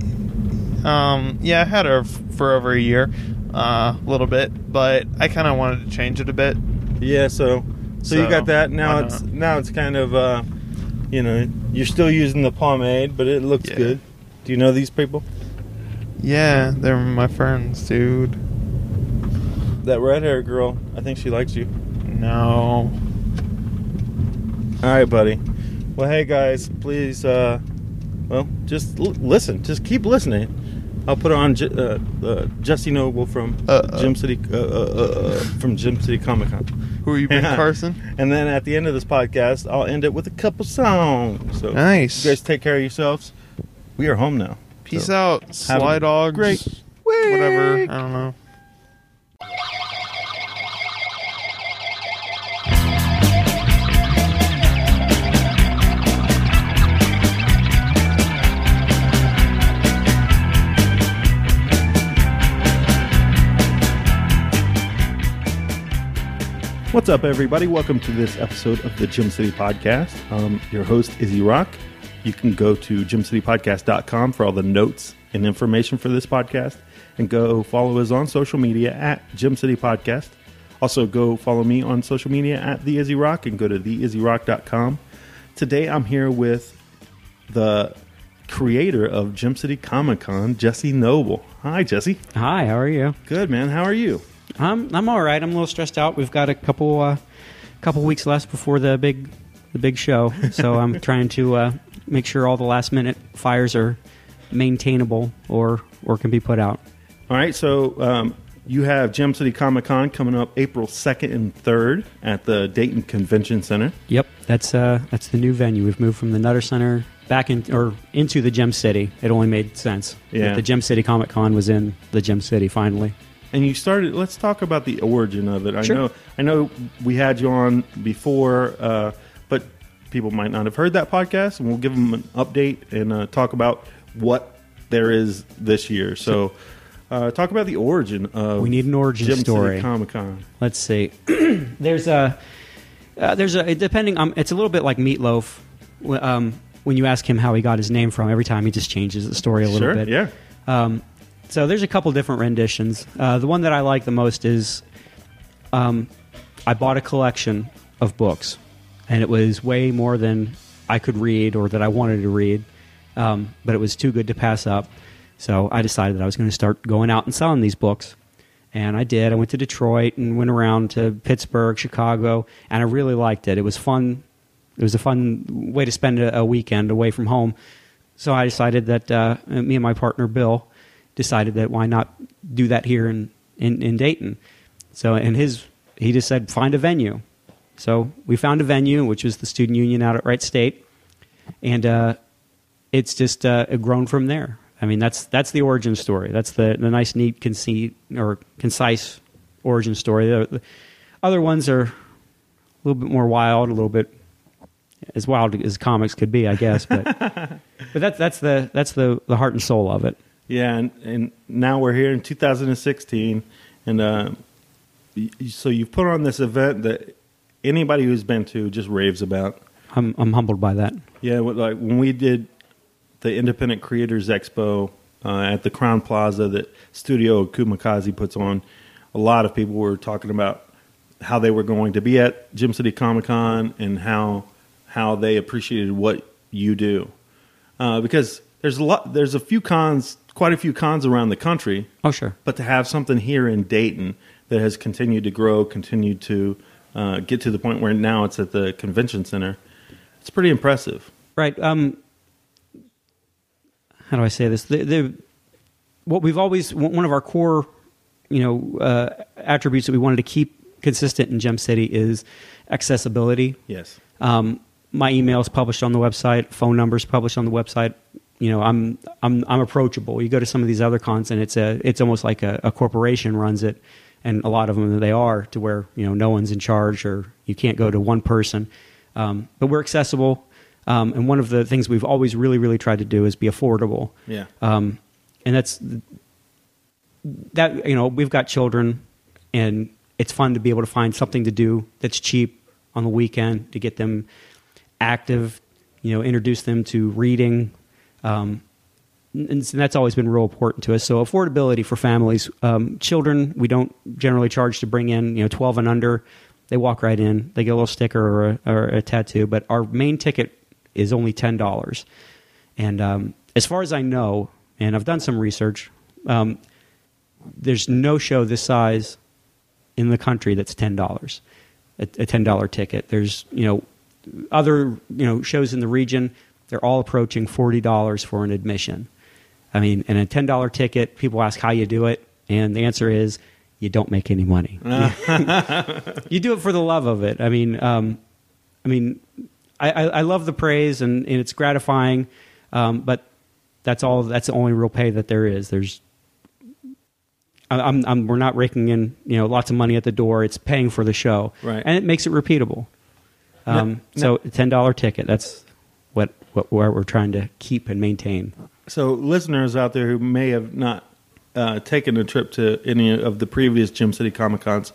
um, yeah, I had her for over a year, uh, a little bit, but I kind of wanted to change it a bit. Yeah, so so, you got that. Now it's now it's kind of uh you know, you're still using the pomade, but it looks Yeah. good. Do you know these people? Yeah, they're my friends, dude. That red hair girl, I think she likes you. No. All right, buddy. Well, hey guys, please uh well, just l- listen. Just keep listening. I'll put on J- uh, uh, Jesse Noble from Uh, uh. Gem City uh, uh, uh, from Gem City Comic Con. Who are you, Ben Carson? And then at the end of this podcast, I'll end it with a couple songs. So Nice. you guys take care of yourselves. We are home now. Peace So, out, have a Sly Dogs. great whatever. I don't know. What's up, everybody? Welcome to this episode of the Gem City Podcast. Um, your host, Izzy Rock. You can go to gemcitypodcast.com for all the notes and information for this podcast and go follow us on social media at Gem City Podcast. Also, go follow me on social media at the Izzy Rock and go to theizzyrock.com. Today, I'm here with the creator of Gem City Comic Con, Jesse Noble. Hi, Jesse. Hi, how are you? Good, man. How are you? I'm I'm all right. I'm a little stressed out. We've got a couple uh, couple weeks left before the big the big show, so I'm trying to uh, make sure all the last minute fires are maintainable or or can be put out. All right, so um, you have Gem City Comic Con coming up April 2nd and 3rd at the Dayton Convention Center. Yep, that's uh, that's the new venue. We've moved from the Nutter Center back in or into the Gem City. It only made sense. Yeah. that the Gem City Comic Con was in the Gem City finally. And you started. Let's talk about the origin of it. I Sure. know. I know we had you on before, uh, but people might not have heard that podcast, and we'll give them an update and uh, talk about what there is this year. So, uh, talk about the origin of. We need an origin Gem story. Comic Con. Let's see. there's a uh, there's a depending. Um, it's a little bit like Meatloaf. Um, when you ask him how he got his name from, every time he just changes the story a little Sure, bit. yeah. Um, so there's a couple different renditions. Uh, the one that I like the most is um, I bought a collection of books, and it was way more than I could read or that I wanted to read, um, but it was too good to pass up. So I decided that I was going to start going out and selling these books. And I did. I went to Detroit and went around to Pittsburgh, Chicago, and I really liked it. It was fun. It was a fun way to spend a, weekend away from home. So I decided that uh, me and my partner Bill decided that why not do that here in, in, in Dayton. So and his he just said find a venue. So we found a venue, which was the student union out at Wright State, and uh, it's just uh, grown from there. I mean, that's that's the origin story. That's the the nice, neat, conceit or concise origin story. The, the other ones are a little bit more wild, a little bit as wild as comics could be, I guess. But but that's that's the that's the the heart and soul of it. Yeah, and, and now we're here in 2016, and uh, y- so you've put on this event that anybody who's been to just raves about. I'm I'm humbled by that. Yeah, like when we did the Independent Creators Expo uh, at the Crowne Plaza that Studio Kumikaze puts on, a lot of people were talking about how they were going to be at Gem City Comic Con and how how they appreciated what you do. Uh, because there's a lot, there's a few cons, quite a few cons around the country. Oh, sure. But to have something here in Dayton that has continued to grow, continued to uh, get to the point where now it's at the convention center, it's pretty impressive. Right. Um, how do I say this? The, the what we've always one of our core, you know, uh, attributes that we wanted to keep consistent in Gem City is accessibility. Yes. Um, my email is published on the website. Phone numbers published on the website. You know, I'm I'm I'm approachable. You go to some of these other cons, and it's a it's almost like a, a corporation runs it, and a lot of them they are to where you know no one's in charge or you can't go to one person. Um, but we're accessible, um, and one of the things we've always really really tried to do is be affordable. Yeah. Um, and that's that you know we've got children, and it's fun to be able to find something to do that's cheap on the weekend to get them active. You know, introduce them to reading. Um, and that's always been real important to us. So affordability for families, um, children, we don't generally charge to bring in. You know, twelve and under, they walk right in. They get a little sticker or a, or a tattoo. But our main ticket is only ten dollars. And um, as far as I know, and I've done some research, um, there's no show this size in the country that's ten dollars, a, a ten dollar ticket. There's you know other you know shows in the region. They're all approaching forty dollars for an admission. I mean, and a ten dollar ticket. People ask how you do it, and the answer is you don't make any money. you do it for the love of it. I mean, um, I mean, I, I, I love the praise, and, and it's gratifying, um, but that's all. That's the only real pay that there is. There's I- I'm, I'm, we're not raking in you know lots of money at the door. It's paying for the show, Right. And it makes it repeatable. Um, so a ten dollar ticket. That's what what we're trying to keep and maintain. So, listeners out there who may have not uh, taken a trip to any of the previous Gem City Comic Cons,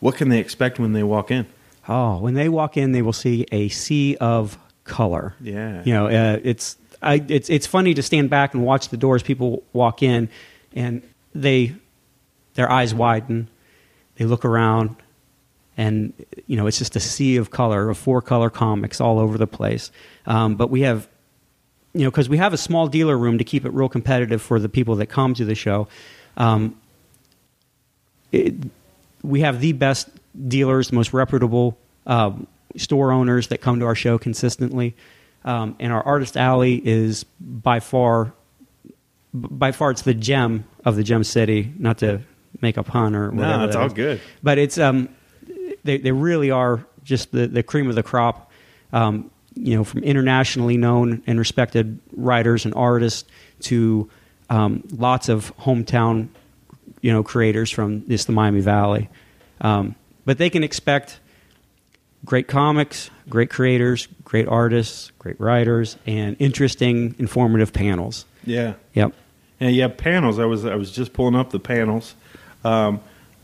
what can they expect when they walk in? Oh, when they walk in, they will see a sea of color. Yeah. you know, uh, it's I, it's it's funny to stand back and watch the doors. People walk in, and they their eyes widen. They look around, and you know it's just a sea of color of four color comics all over the place. Um, but we have, you know, because we have a small dealer room to keep it real competitive for the people that come to the show. Um, it, we have the best dealers, the most reputable uh, store owners that come to our show consistently. Um, and our artist alley is by far, by far, it's the gem of the gem city. Not to make a pun or whatever. No, it's all is. good. But it's um, they they really are just the the cream of the crop. Um, you know, from internationally known and respected writers and artists to um, lots of hometown, you know, creators from just the Miami Valley. Um, but they can expect great comics, great creators, great artists, great writers, and interesting, informative panels. Yeah. Yep. And yeah, panels. I was I was just pulling up the panels. Um,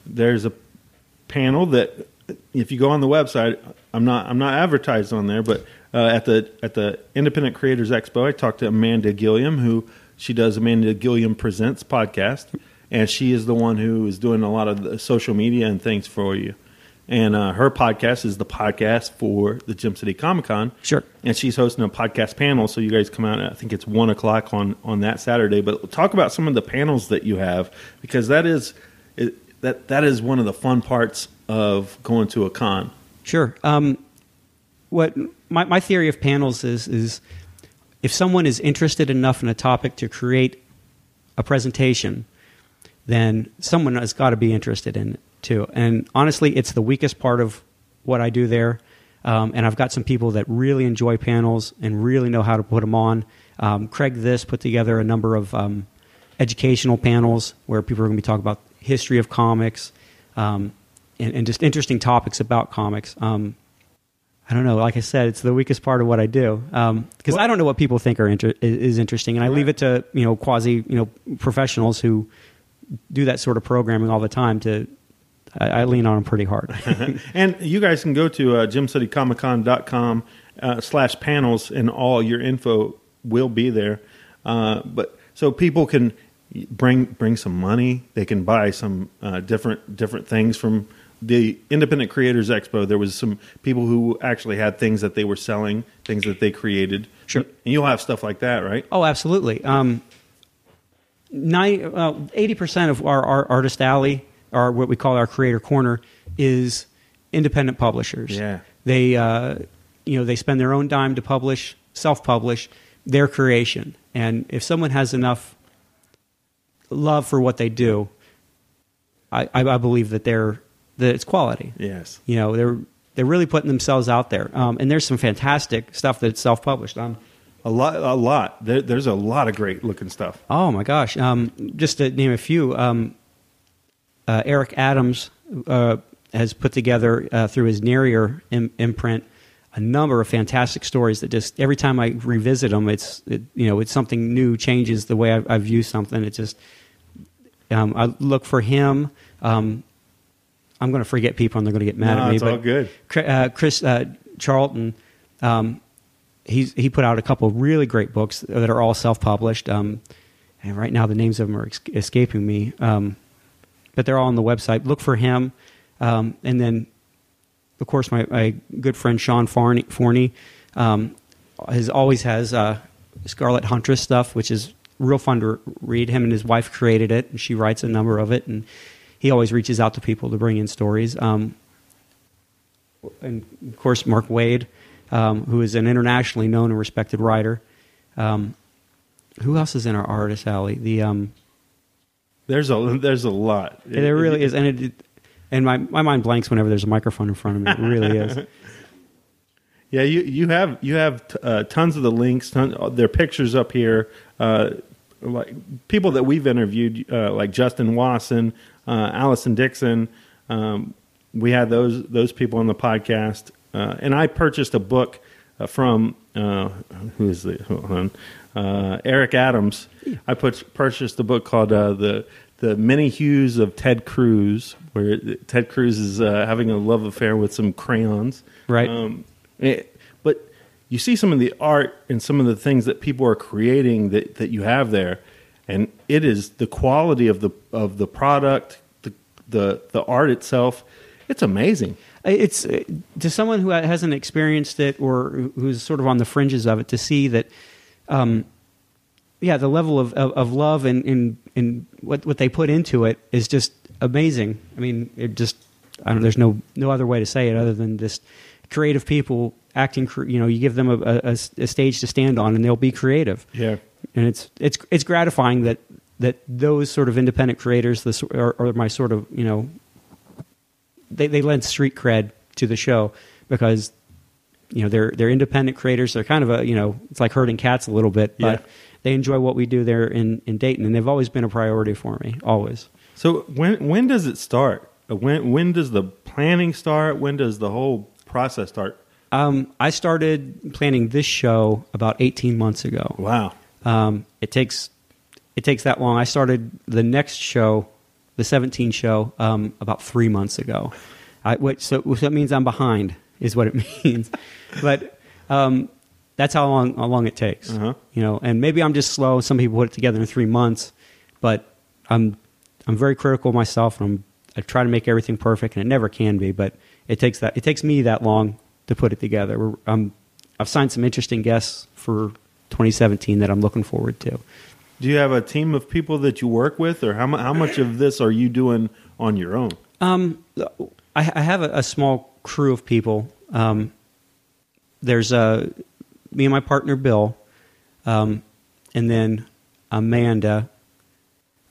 there's a panel that if you go on the website, I'm not I'm not advertised on there, but uh, at the at the Independent Creators Expo, I talked to Amanda Gilliam, who she does Amanda Gilliam Presents podcast, and she is the one who is doing a lot of the social media and things for you. And uh, her podcast is the podcast for the Gem City Comic Con. Sure. And she's hosting a podcast panel, so you guys come out. I think it's one o'clock on on that Saturday. But talk about some of the panels that you have because that is it, that that is one of the fun parts of going to a con. Sure. Um, what my, my theory of panels is is if someone is interested enough in a topic to create a presentation, then someone has got to be interested in it too. And honestly, it's the weakest part of what I do there. Um, and I've got some people that really enjoy panels and really know how to put them on. Um, Craig This put together a number of um, educational panels where people are going to be talking about history of comics um, and, and just interesting topics about comics. Um, I don't know. Like I said, it's the weakest part of what I do because I don't know what people think are inter- is interesting, and I leave it to you know quasi you know professionals who do that sort of programming all the time. To I, I lean on them pretty hard. and you guys can go to uh, gemcitycomiccon.com uh, slash panels and all your info will be there. Uh, but so people can bring bring some money. They can buy some uh, different different things from the Independent Creators Expo. There was some people who actually had things that they were selling, things that they created. Sure. And you'll have stuff like that, right? Oh, absolutely. Um, Eighty percent of our, our artist alley, or what we call our creator corner, is independent publishers. Yeah. They, uh, you know, they spend their own dime to publish, self-publish their creation, and if someone has enough love for what they do, I, I believe that they're that it's quality. Yes. You know, they're they're really putting themselves out there, um, and there's some fantastic stuff that's self-published. Um, A lot, a lot. There, there's a lot of great looking stuff. Oh my gosh! Um, just to name a few, um, uh, Eric Adams uh, has put together uh, through his Nearier Im- imprint a number of fantastic stories that just every time I revisit them, it's it, you know it's something new, changes the way I, I view something. It just um, I look for him. Um, I'm going to forget people, and they're going to get mad No, at me. it's but all good. Uh, Chris uh, Charlton. Um, he's he put out a couple of really great books that are all self-published. Um, and right now the names of them are ex- escaping me, um, but they're all on the website. Look for him, um, and then of course my, my good friend Sean Forney, Forney um, has always has uh, Scarlet Huntress stuff, which is real fun to read. Him and his wife created it, and she writes a number of it, and he always reaches out to people to bring in stories. Um, and of course, Mark Waid, um, who is an internationally known and respected writer. Um, who else is in our artist alley? The um, There's a there's a lot. there really is, and it, it- and my my mind blanks whenever there's a microphone in front of me. It really is. Yeah, you you have you have t- uh, tons of the links. Ton, uh, their pictures up here. Uh, like people that we've interviewed, uh, like Justin Wasson, uh, Allison Dixon. Um, we had those those people on the podcast, uh, and I purchased a book uh, from uh, who is the hold on, uh, Eric Adams. I put, purchased a book called uh, the the Many Hues of Ted Cruz, where Ted Cruz is uh, having a love affair with some crayons. Right. Um, it- but you see some of the art and some of the things that people are creating that, that you have there, and it is the quality of the of the product, the the art itself. It's amazing. it's uh, to someone who hasn't experienced it or who's sort of on the fringes of it to see that um, yeah the level of, of, of love and, and, and what, what they put into it is just amazing i mean it just I don't, there's no no other way to say it other than just creative people acting you know you give them a, a, a stage to stand on and they'll be creative Yeah. and it's it's it's gratifying that that those sort of independent creators this are, are my sort of you know they they lend street cred to the show because you know they're they're independent creators they're kind of a you know it's like herding cats a little bit but Yeah. they enjoy what we do there in in Dayton and they've always been a priority for me always So when when does it start? Uh, When when does the planning start? When does the whole process start? um, I started planning this show about 18 months ago Wow. Um, it takes it takes that long. I started the next show, the 17 show, um, about three months ago. I, what, so, so that means I'm behind, is what it means. but um, that's how long how long it takes. Uh-huh. You know, and maybe I'm just slow. Some people put it together in three months, but I'm I'm very critical of myself, and I'm, I try to make everything perfect, and it never can be. But it takes that it takes me that long to put it together. We're, I'm, I've signed some interesting guests for 2017 that I'm looking forward to. Do you have a team of people that you work with, or how how much of this are you doing on your own? Um, I, I have a, a small crew of people. Um, there's uh, me and my partner Bill, um, and then Amanda,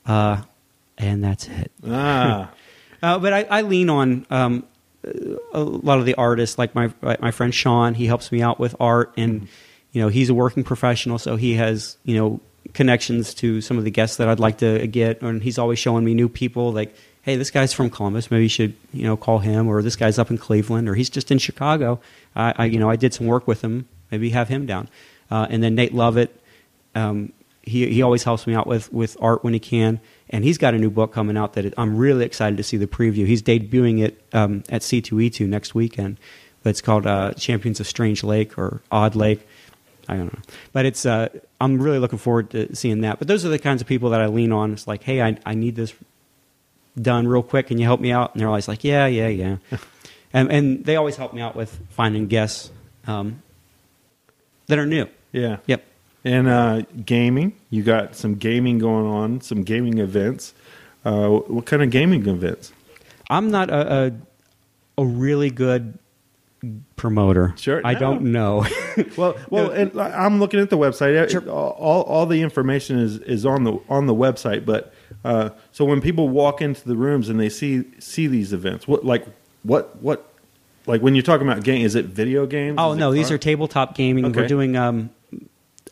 uh, and that's it. Ah. uh, but I, I lean on um, a lot of the artists, like my my friend Sean. He helps me out with art, and you know he's a working professional, so he has you know connections to some of the guests that I'd like to get, and he's always showing me new people. Like, hey, this guy's from Columbus, maybe you should you know call him, or this guy's up in Cleveland, or he's just in Chicago. I, I you know I did some work with him, maybe have him down, uh, and then Nate Lovett. Um, he he always helps me out with with art when he can, and he's got a new book coming out that I'm really excited to see the preview. He's debuting it um, at C2E2 next weekend. But it's called uh, Champions of Strange Lake or Odd Lake. I don't know, but it's uh, I'm really looking forward to seeing that. But those are the kinds of people that I lean on. It's like, hey, I I need this done real quick. Can you help me out? And they're always like, yeah, yeah, yeah. and and they always help me out with finding guests um, that are new. Yeah. Yep. And uh, gaming, you got some gaming going on, some gaming events. Uh, what kind of gaming events? I'm not a a, a really good promoter. Sure, I no. don't know. Well, well, and I'm looking at the website. All, all the information is, is on the on the website. But uh, so when people walk into the rooms and they see see these events, what like what what like when you're talking about game, is it video games? Oh Is no, these are tabletop gaming. Okay. We're doing. Um,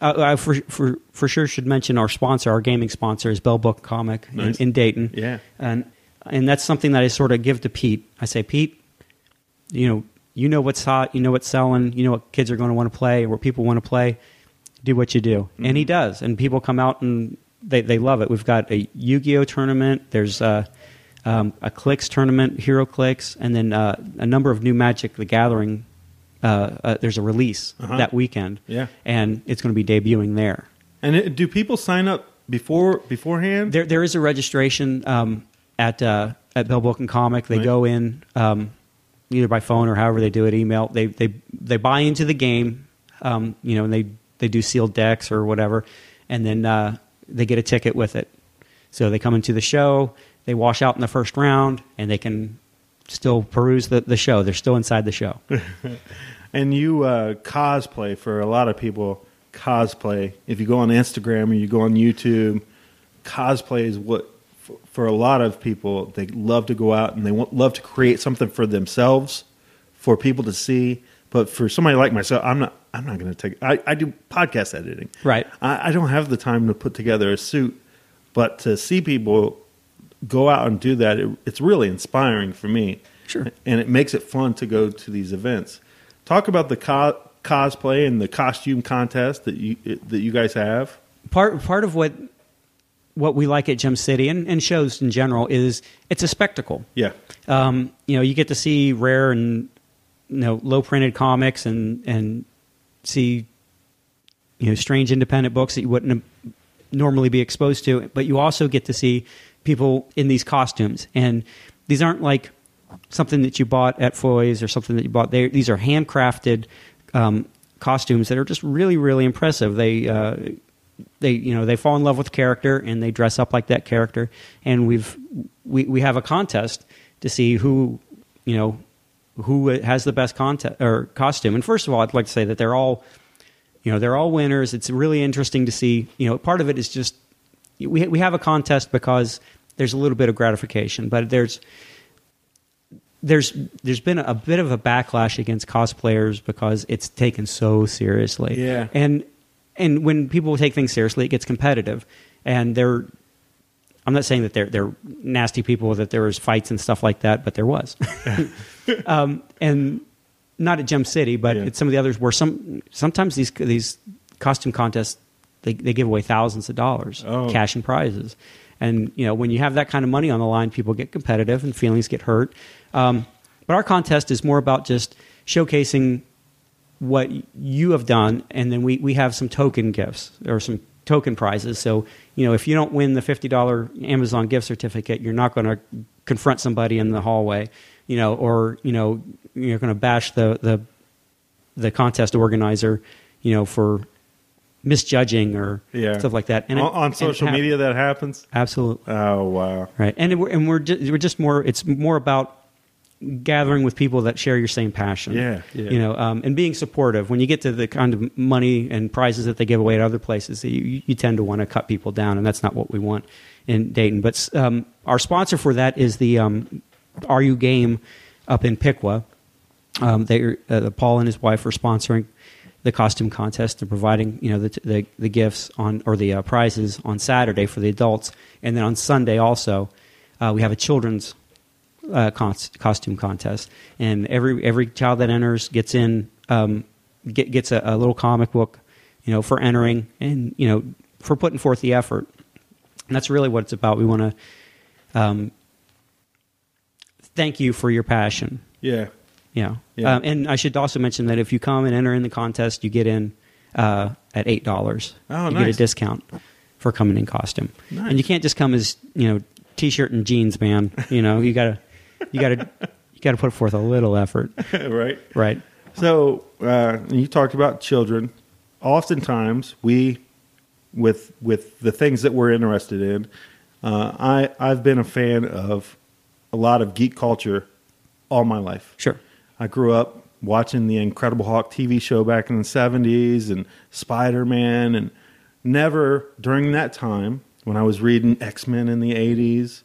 uh, I for, for for sure should mention our sponsor, our gaming sponsor is Bell Book Comic Nice. in, in Dayton. Yeah. and and that's something that I sort of give to Pete. I say, Pete, you know, you know what's hot, you know what's selling, you know what kids are going to want to play, what people want to play. Do what you do, and he does, and people come out and they they love it. We've got a Yu-Gi-Oh tournament. There's uh, um, a Clix tournament, HeroClix, and then uh, a number of new Magic the Gathering. Uh, uh, there's a release Uh-huh. that weekend, Yeah. and it's going to be debuting there. And it, do people sign up before beforehand? There, there is a registration um, at uh, at Bell Book and Comic. They Right. go in um, either by phone or however they do it, email. They they they buy into the game, um, you know, and they they do sealed decks or whatever, and then uh, they get a ticket with it. So they come into the show, they wash out in the first round, and they can still peruse the, the show. They're still inside the show. And you uh, cosplay for a lot of people. Cosplay. If you go on Instagram or you go on YouTube, cosplay is what for, a lot of people they love to go out and they want, love to create something for themselves, for people to see. But for somebody like myself, I'm not. I'm not going to take. I, I do podcast editing. Right. I, I don't have the time to put together a suit, but to see people go out and do that, it, it's really inspiring for me. Sure. And it makes it fun to go to these events. Talk about the co- cosplay and the costume contest that you that you guys have. part part of what what we like at Gem City and, and shows in general is it's a spectacle. Yeah. Um, you know, you get to see rare and you know low printed comics and and see you know strange independent books that you wouldn't normally be exposed to, but you also get to see people in these costumes and these aren't like something that you bought at Foy's or something that you bought there. These are handcrafted um, costumes that are just really, really impressive. They uh, they you know they fall in love with character and they dress up like that character. And we've we we have a contest to see who you know who has the best contest or costume. And first of all, I'd like to say that they're all you know they're all winners. It's really interesting to see. You know, part of it is just we we have a contest because there's a little bit of gratification, but there's there's there's been a bit of a backlash against cosplayers because it's taken so seriously. Yeah. And and when people take things seriously, it gets competitive. And they're I'm not saying that they're they're nasty people that there was fights and stuff like that, but there was. um, and not at Gem City, but Yeah. at some of the others where some sometimes these these costume contests they, they give away thousands of dollars Oh. cash and prizes. And you know when you have that kind of money on the line, people get competitive and feelings get hurt. Um, but our contest is more about just showcasing what you have done, and then we, we have some token gifts or some token prizes. So, you know, if you don't win the $50 Amazon gift certificate, you're not going to confront somebody in the hallway, you know, or, you know, you're going to bash the, the, the contest organizer, you know, for misjudging or Yeah. stuff like that. on, it- on and social ha- media that happens. Absolutely. Oh wow. Right, and we're, and we're just, we're just more. It's more about gathering with people that share your same passion. Yeah, yeah. You know, um, and being supportive. When you get to the kind of money and prizes that they give away at other places, you, you tend to want to cut people down, and that's not what we want in Dayton. But um, our sponsor for that is the um, Are You Game up in Piqua. Um, they uh, Paul and his wife are sponsoring the costume contest. They're providing you know the the, the gifts on or the uh, prizes on Saturday for the adults, and then on Sunday also uh, we have a children's uh, cons- costume contest, and every every child that enters gets in um, get, gets a, a little comic book, you know, for entering and you know for putting forth the effort. And that's really what it's about. We want to um, thank you for your passion. Yeah. Yeah. Yeah. Um, and I should also mention that if you come and enter in the contest, you get in uh, at eight dollars. Oh, you get a discount for coming in costume. Nice. And you can't just come as you know t-shirt and jeans, man. You know you gotta you gotta you gotta put forth a little effort. right. Right. So uh, you talked about children. Oftentimes, we with with the things that we're interested in. Uh, I I've been a fan of a lot of geek culture all my life. Sure. I grew up watching the Incredible Hulk TV show back in the '70s and Spider Man, and never during that time when I was reading X Men in the '80s,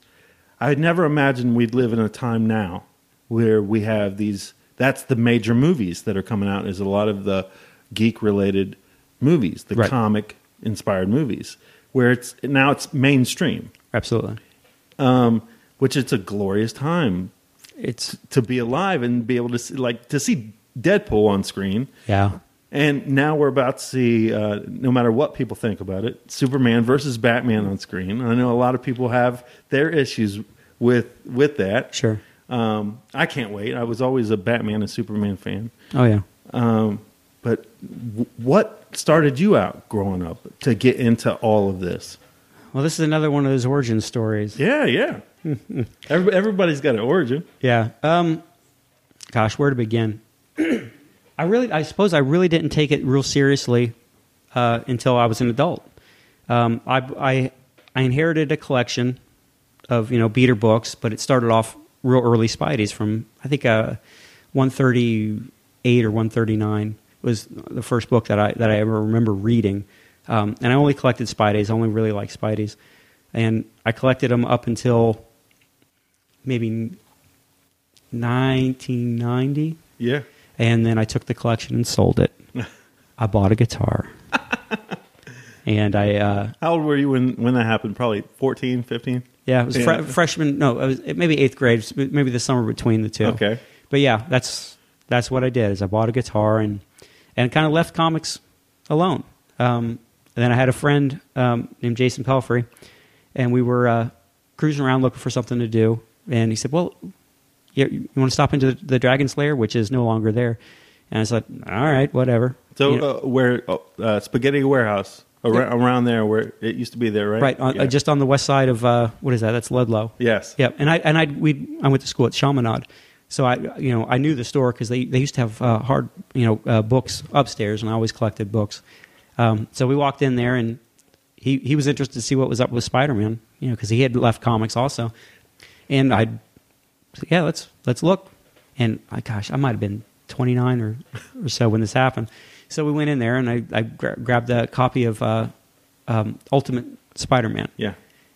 I had never imagined we'd live in a time now where we have these. That's the major movies that are coming out. Is a lot of the geek related movies, the Right. comic inspired movies, where it's now it's mainstream. Absolutely. Um, which it's a glorious time It's to be alive and be able to see, like to see Deadpool on screen. yeah. And now we're about to see, uh, no matter what people think about it, Superman versus Batman on screen. I know a lot of people have their issues with with that. Sure. Um, I can't wait. I was always a Batman and Superman fan. Oh yeah. Um, but w- what started you out growing up to get into all of this? Well, this is another one of those origin stories. Yeah, yeah. Everybody's got an origin. Yeah. Um, gosh, where to begin? I really, I suppose, I really didn't take it real seriously uh, until I was an adult. Um, I, I, I inherited a collection of you know beater books, but it started off real early Spideys from I think uh, 138 or 139 was the first book that I that I ever remember reading. Um, and I only collected Spideys. I only really liked Spideys, and I collected them up until maybe 1990 Yeah. And then I took the collection and sold it. I bought a guitar. and I uh, How old were you when, when that happened? Probably 14, 15? yeah, it was Yeah. Fre- freshman no, it was maybe 8th grade, maybe the summer between the two. Okay. But yeah, that's that's what I did. Is I bought a guitar and and kind of left comics alone. Um, and then I had a friend um, named Jason Pelfrey, and we were uh, cruising around looking for something to do. And he said, "Well, you, you want to stop into the Dragon Slayer, which is no longer there?" And I was like, "All right, whatever." So You know- uh, where oh, uh, Spaghetti Warehouse Ar- Around there, where it used to be there, right? Right, on, Yeah. uh, just on the west side of uh, what is that? That's Ludlow. Yes. Yep. And I and I we I went to school at Chaminade, so I you know I knew the store because they they used to have uh, hard you know uh, books upstairs, and I always collected books. Um, so we walked in there, and he he was interested to see what was up with Spider Man, you know, because he had left comics also, and I, said, yeah, let's let's look, and I gosh, I might have been twenty nine or or so when this happened. So we went in there, and I I gra- grabbed a copy of uh, um, Ultimate Spider Man. Yeah.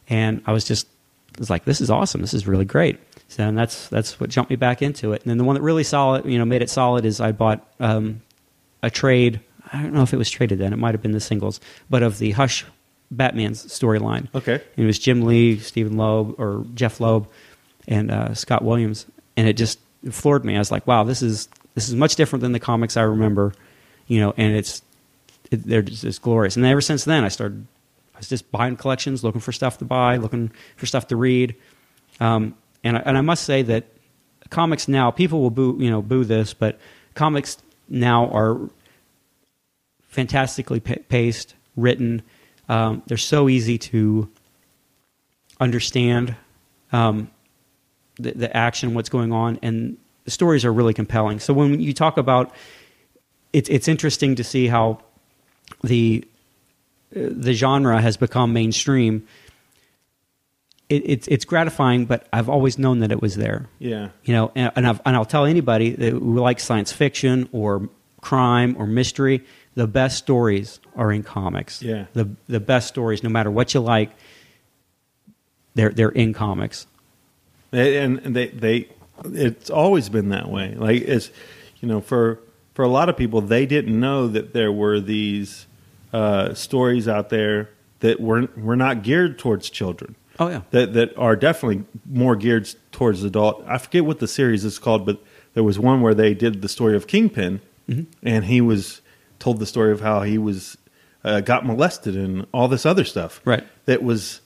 and I was just I was like, this is awesome. This is really great. So and that's that's what jumped me back into it. And then the one that really solid, you know, made it solid is I bought um, a trade. I don't know if it was traded then. It might have been the singles, but of the Hush Batman's storyline. Okay. It was Jim Lee, Stephen Loeb, or Jeph Loeb, and uh, Scott Williams, and it just floored me. I was like, wow, this is this is much different than the comics I remember, you know, and it's it, they're just it's glorious. And ever since then, I started. I was just buying collections, looking for stuff to buy, looking for stuff to read, um, and I, and I must say that comics now people will boo you know boo this, but comics now are fantastically pa- paced, written. Um, they're so easy to understand um, the, the action, what's going on, and the stories are really compelling. So when you talk about, it's it's interesting to see how the the genre has become mainstream. It, it's it's gratifying, but I've always known that it was there. Yeah. You know, and, and, I've, and I'll tell anybody that who likes science fiction or crime or mystery, the best stories are in comics. Yeah. The the best stories, no matter what you like, they're they're in comics. And they they it's always been that way like it's you know for for a lot of people they didn't know that there were these uh, stories out there that were were not geared towards children Oh yeah. that that are definitely more geared towards adult i forget what the series is called but there was one where they did the story of kingpin Mm-hmm. and he was told the story of how he was uh, got molested and all this other stuff Right. that was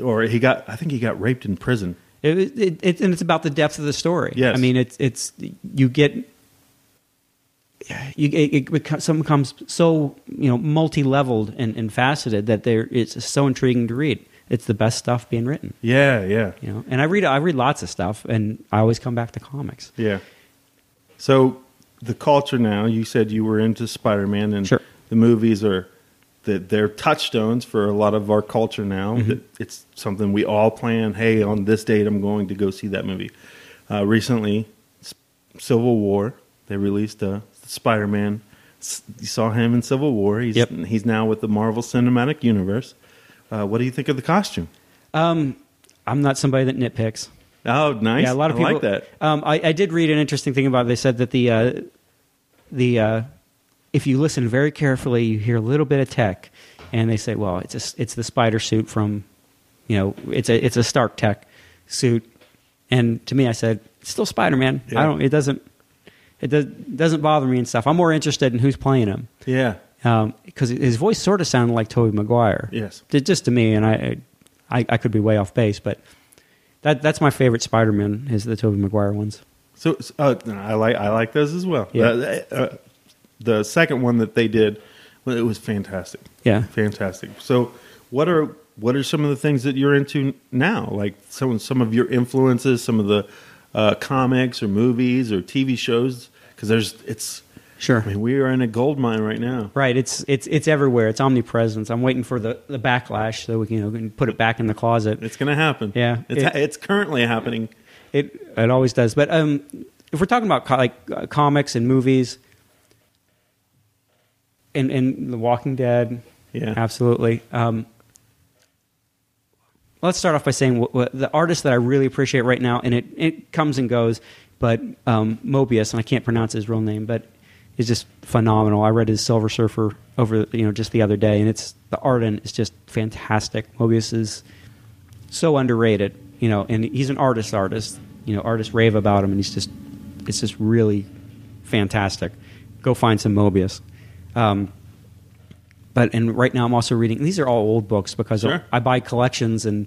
or he got i think he got raped in prison It, it, it, and it's about the depth of the story. Yes. I mean, it's it's you get you it, it becomes, some becomes so you know multi leveled and, and faceted that there it's so intriguing to read. It's the best stuff being written. yeah yeah You know, and I read I read lots of stuff, and I always come back to comics. Yeah. So the culture now, you said you were into Spider Man and Sure. the movies are that they're touchstones for a lot of our culture now. Mm-hmm. That It's something we all plan, hey, on this date I'm going to go see that movie. Uh, recently, Civil War, they released a Spider Man. You saw him in Civil War. He's Yep. he's now with the Marvel Cinematic Universe. Uh, what do you think of the costume? Um, I'm not somebody that nitpicks. Oh, nice. Yeah, a lot of I people like that. Um, I, I did read an interesting thing about it. They said that the uh, the uh, if you listen very carefully, you hear a little bit of tech, and they say, well, it's a, it's the spider suit from, you know, it's a it's a Stark Tech suit, and to me, I said it's still Spider Man. Yeah. I don't. It doesn't. It does, doesn't bother me and stuff. I'm more interested in who's playing him Yeah. because his voice sort of sounded like Tobey Maguire. Yes. Just to me, and I, I, I could be way off base, but that that's my favorite Spider-Man is the Tobey Maguire ones. So uh, I like I like those as well. Yeah. Uh, uh, the second one that they did, well, it was fantastic. Yeah. fantastic. So what are what are some of the things that you're into now? Like some some of your influences, some of the uh, comics or movies or TV shows? Because there's it's Sure. I mean, we are in a gold mine right now. Right. It's it's it's everywhere. It's omnipresence. I'm waiting for the, the backlash so we can you know can put it back in the closet. It's going to happen. Yeah. it's It- it's currently happening. It it always does. But um, if we're talking about co- like uh, comics and movies, and and The Walking Dead, Yeah. absolutely. Um, let's start off by saying what, what, the artist that I really appreciate right now, and it it comes and goes, but um, Moebius, and I can't pronounce his real name, but is just phenomenal. I read his Silver Surfer over you know just the other day, and it's the art in is just fantastic. Moebius is so underrated, you know, and he's an artist artist. You know, artists rave about him, and he's just it's just really fantastic. Go find some Moebius. Um, but and right now I'm also reading. These are all old books because Sure. I buy collections, and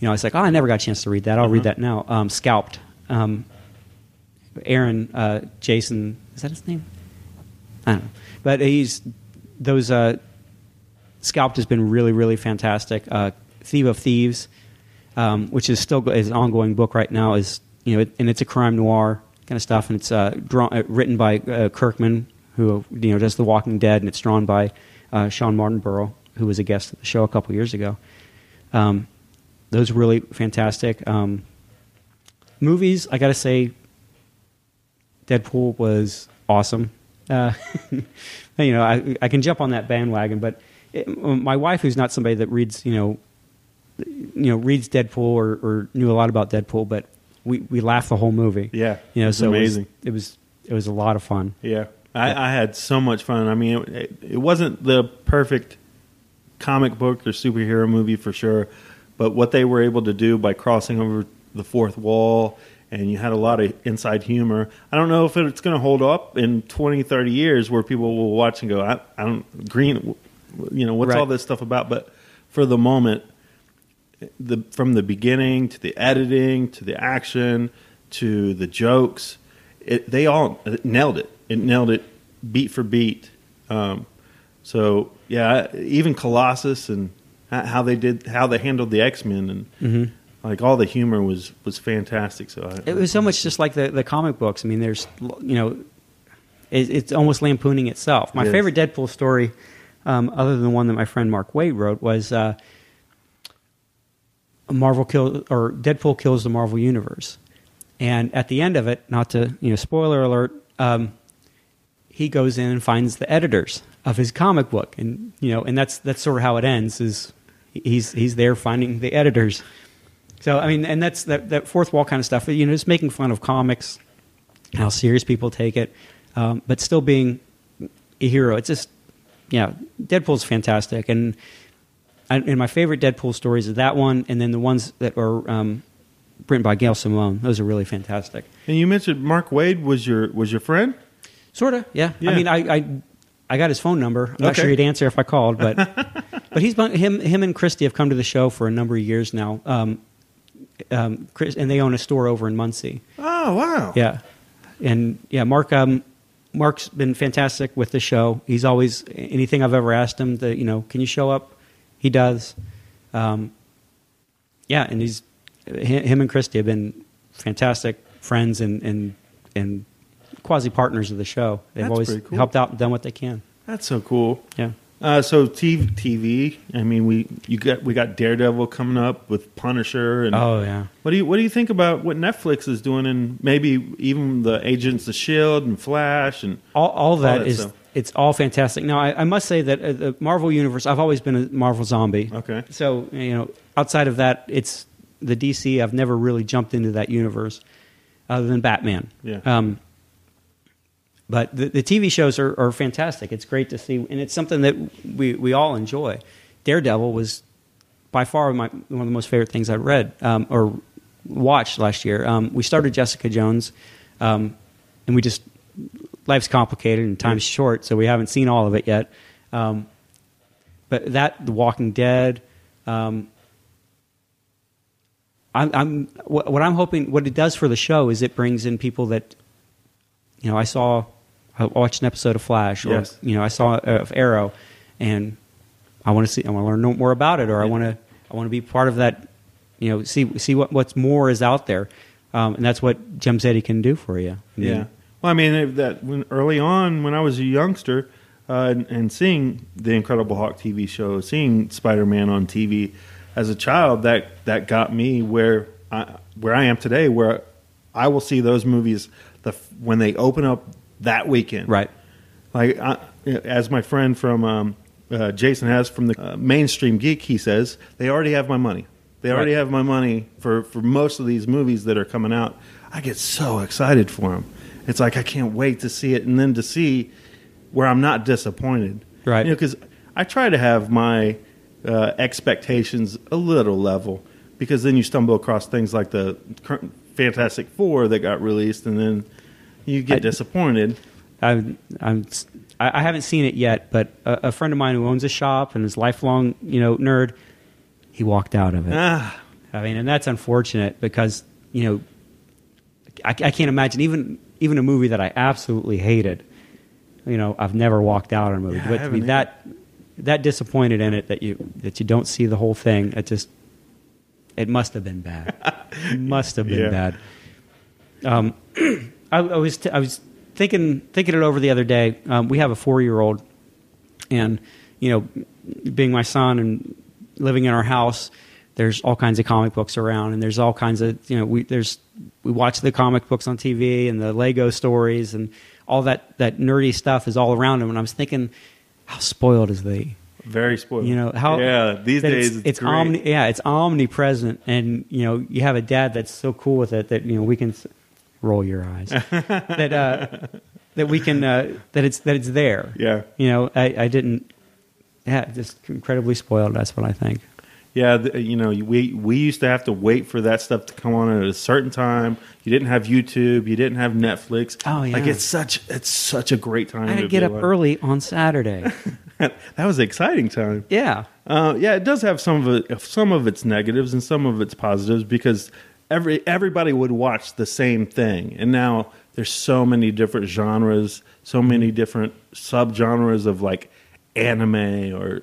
you know, it's like, oh, I never got a chance to read that. I'll read Uh-huh. that now. Um, Scalped. Um, Aaron, uh, Jason, is that his name? I don't know. But he's those uh, Scalped has been really, really fantastic. Uh, Thief of Thieves, um, which is still is an ongoing book right now, is you know, it, and it's a crime noir kind of stuff, and it's uh, drawn, uh, written by uh, Kirkman, who you know does The Walking Dead, and it's drawn by uh, Shawn Martinbrough, who was a guest at the show a couple years ago. Um, those were really fantastic. Um, movies, I got to say, Deadpool was awesome. Uh, you know, I, I can jump on that bandwagon, but it, my wife, who's not somebody that reads, you know, you know, reads Deadpool or, or knew a lot about Deadpool, but we, we laughed the whole movie. Yeah, you know, so amazing. It was, it was it was a lot of fun. Yeah, I, I had so much fun. I mean, it, it wasn't the perfect comic book or superhero movie for sure, but what they were able to do by crossing over the fourth wall and you had a lot of inside humor. I don't know if it's going to hold up in 20, 30 years where people will watch and go, I, I don't, green, you know, what's Right. all this stuff about? But for the moment, the from the beginning to the editing to the action to the jokes, it, they all uh, nailed it. It nailed it beat for beat. Um, so yeah, even Colossus and how they did how they handled the X Men and Mhm. like all the humor was was fantastic. So I, It was so much just like the, the comic books. I mean, there's, you know, it, it's almost lampooning itself. My is. favorite Deadpool story, um, other than the one that my friend Mark Waid wrote, was uh, Marvel kill or Deadpool kills the Marvel universe, and at the end of it, not to you know, spoiler alert, um, he goes in and finds the editors of his comic book, and you know, and that's that's sort of how it ends. Is he's he's there finding the editors. So I mean, and that's that, that fourth wall kind of stuff. You know, just making fun of comics, how serious people take it, um, but still being a hero. It's just, yeah, Deadpool's fantastic, and and my favorite Deadpool stories are that one, and then the ones that are um, written by Gail Simone. Those are really fantastic. and you mentioned Mark Waid was your was your friend. Sort of, yeah. Yeah. I mean, I, I I got his phone number. I'm not sure he'd answer if I called, but but he's him him and Christy have come to the show for a number of years now. Um, um, Chris, and they own a store over in Muncie. Oh wow! Yeah, and yeah, Mark. Um, Mark's been fantastic with the show. He's always anything I've ever asked him that you know, can you show up? He does. Um, yeah, and he's him and Christy have been fantastic friends and and and quasi partners of the show. They've That's always cool. helped out and done what they can. That's so cool. Yeah. Uh, so TV, TV. I mean, we you got we got Daredevil coming up with Punisher, and Oh, yeah. What do you what do you think about what Netflix is doing, and maybe even the Agents of Shield and Flash and all, all that is stuff? it's all fantastic. Now, I, I must say that uh, the Marvel universe. I've always been a Marvel zombie. Okay. So you know, outside of that, it's the DC. I've never really jumped into that universe, other than Batman. Yeah. Um, but the, the TV shows are, are fantastic. It's great to see, and it's something that we, we all enjoy. Daredevil was by far my, one of the most favorite things I read um, or watched last year. Um, we started Jessica Jones, um, and we just life's complicated and time's short, so we haven't seen all of it yet. Um, but that, The Walking Dead, um, I'm, I'm what, what I'm hoping, what it does for the show is it brings in people that, you know, I saw, I watched an episode of Flash, or Yes. you know, I saw uh, of Arrow, and I want to see, I want to learn more about it, or I want to, I want to be part of that, you know, see see what what's more is out there, um, and that's what Gem City can do for you. I mean, Yeah. Well, I mean that when early on when I was a youngster uh, and, and seeing the Incredible Hulk TV show, seeing Spider Man on TV as a child, that that got me where I where I am today, where I will see those movies the when they open up that weekend. Right. Like I, as my friend from um, uh, Jason has from the uh, mainstream geek, he says they already have my money. They already Right. have my money for, for most of these movies that are coming out. I get so excited for them. It's like I can't wait to see it, and then to see where I'm not disappointed. Right. You know, because I try to have my uh, expectations a little level, because then you stumble across things like the current Fantastic Four that got released, and then you get I- disappointed. I'm, I'm, I I haven't seen it yet, but a, a friend of mine who owns a shop and is lifelong, you know, nerd, he walked out of it. Ah. I mean, and that's unfortunate because you know, I, I can't imagine even even a movie that I absolutely hated. You know, I've never walked out on a movie, Yeah, but to haven't be that that disappointed in it that you that you don't see the whole thing. It just it must have been bad. It must have been Yeah. bad. Um, I, I was t- I was thinking thinking it over the other day. Um, we have a four year old, and you know, being my son and living in our house, there's all kinds of comic books around, and there's all kinds of you know we there's we watch the comic books on TV and the Lego stories and all that that nerdy stuff is all around him. And I was thinking, how spoiled is they? Very spoiled. You know how? Yeah, these days it's, it's, omni, yeah, it's omnipresent, and you know you have a dad that's so cool with it that you know we can roll your eyes that uh, that we can uh, that it's that it's there. Yeah. you know I, I didn't. Yeah, just incredibly spoiled. That's what I think. Yeah, the, you know, we we used to have to wait for that stuff to come on at a certain time. You didn't have YouTube, you didn't have Netflix. Oh, yeah. like it's such it's such a great time. I had to get up early on Saturday. that was an exciting time. Yeah. Uh, yeah, it does have some of it, some of its negatives and some of its positives because every everybody would watch the same thing, and now there's so many different genres, so mm-hmm. many different subgenres of like anime or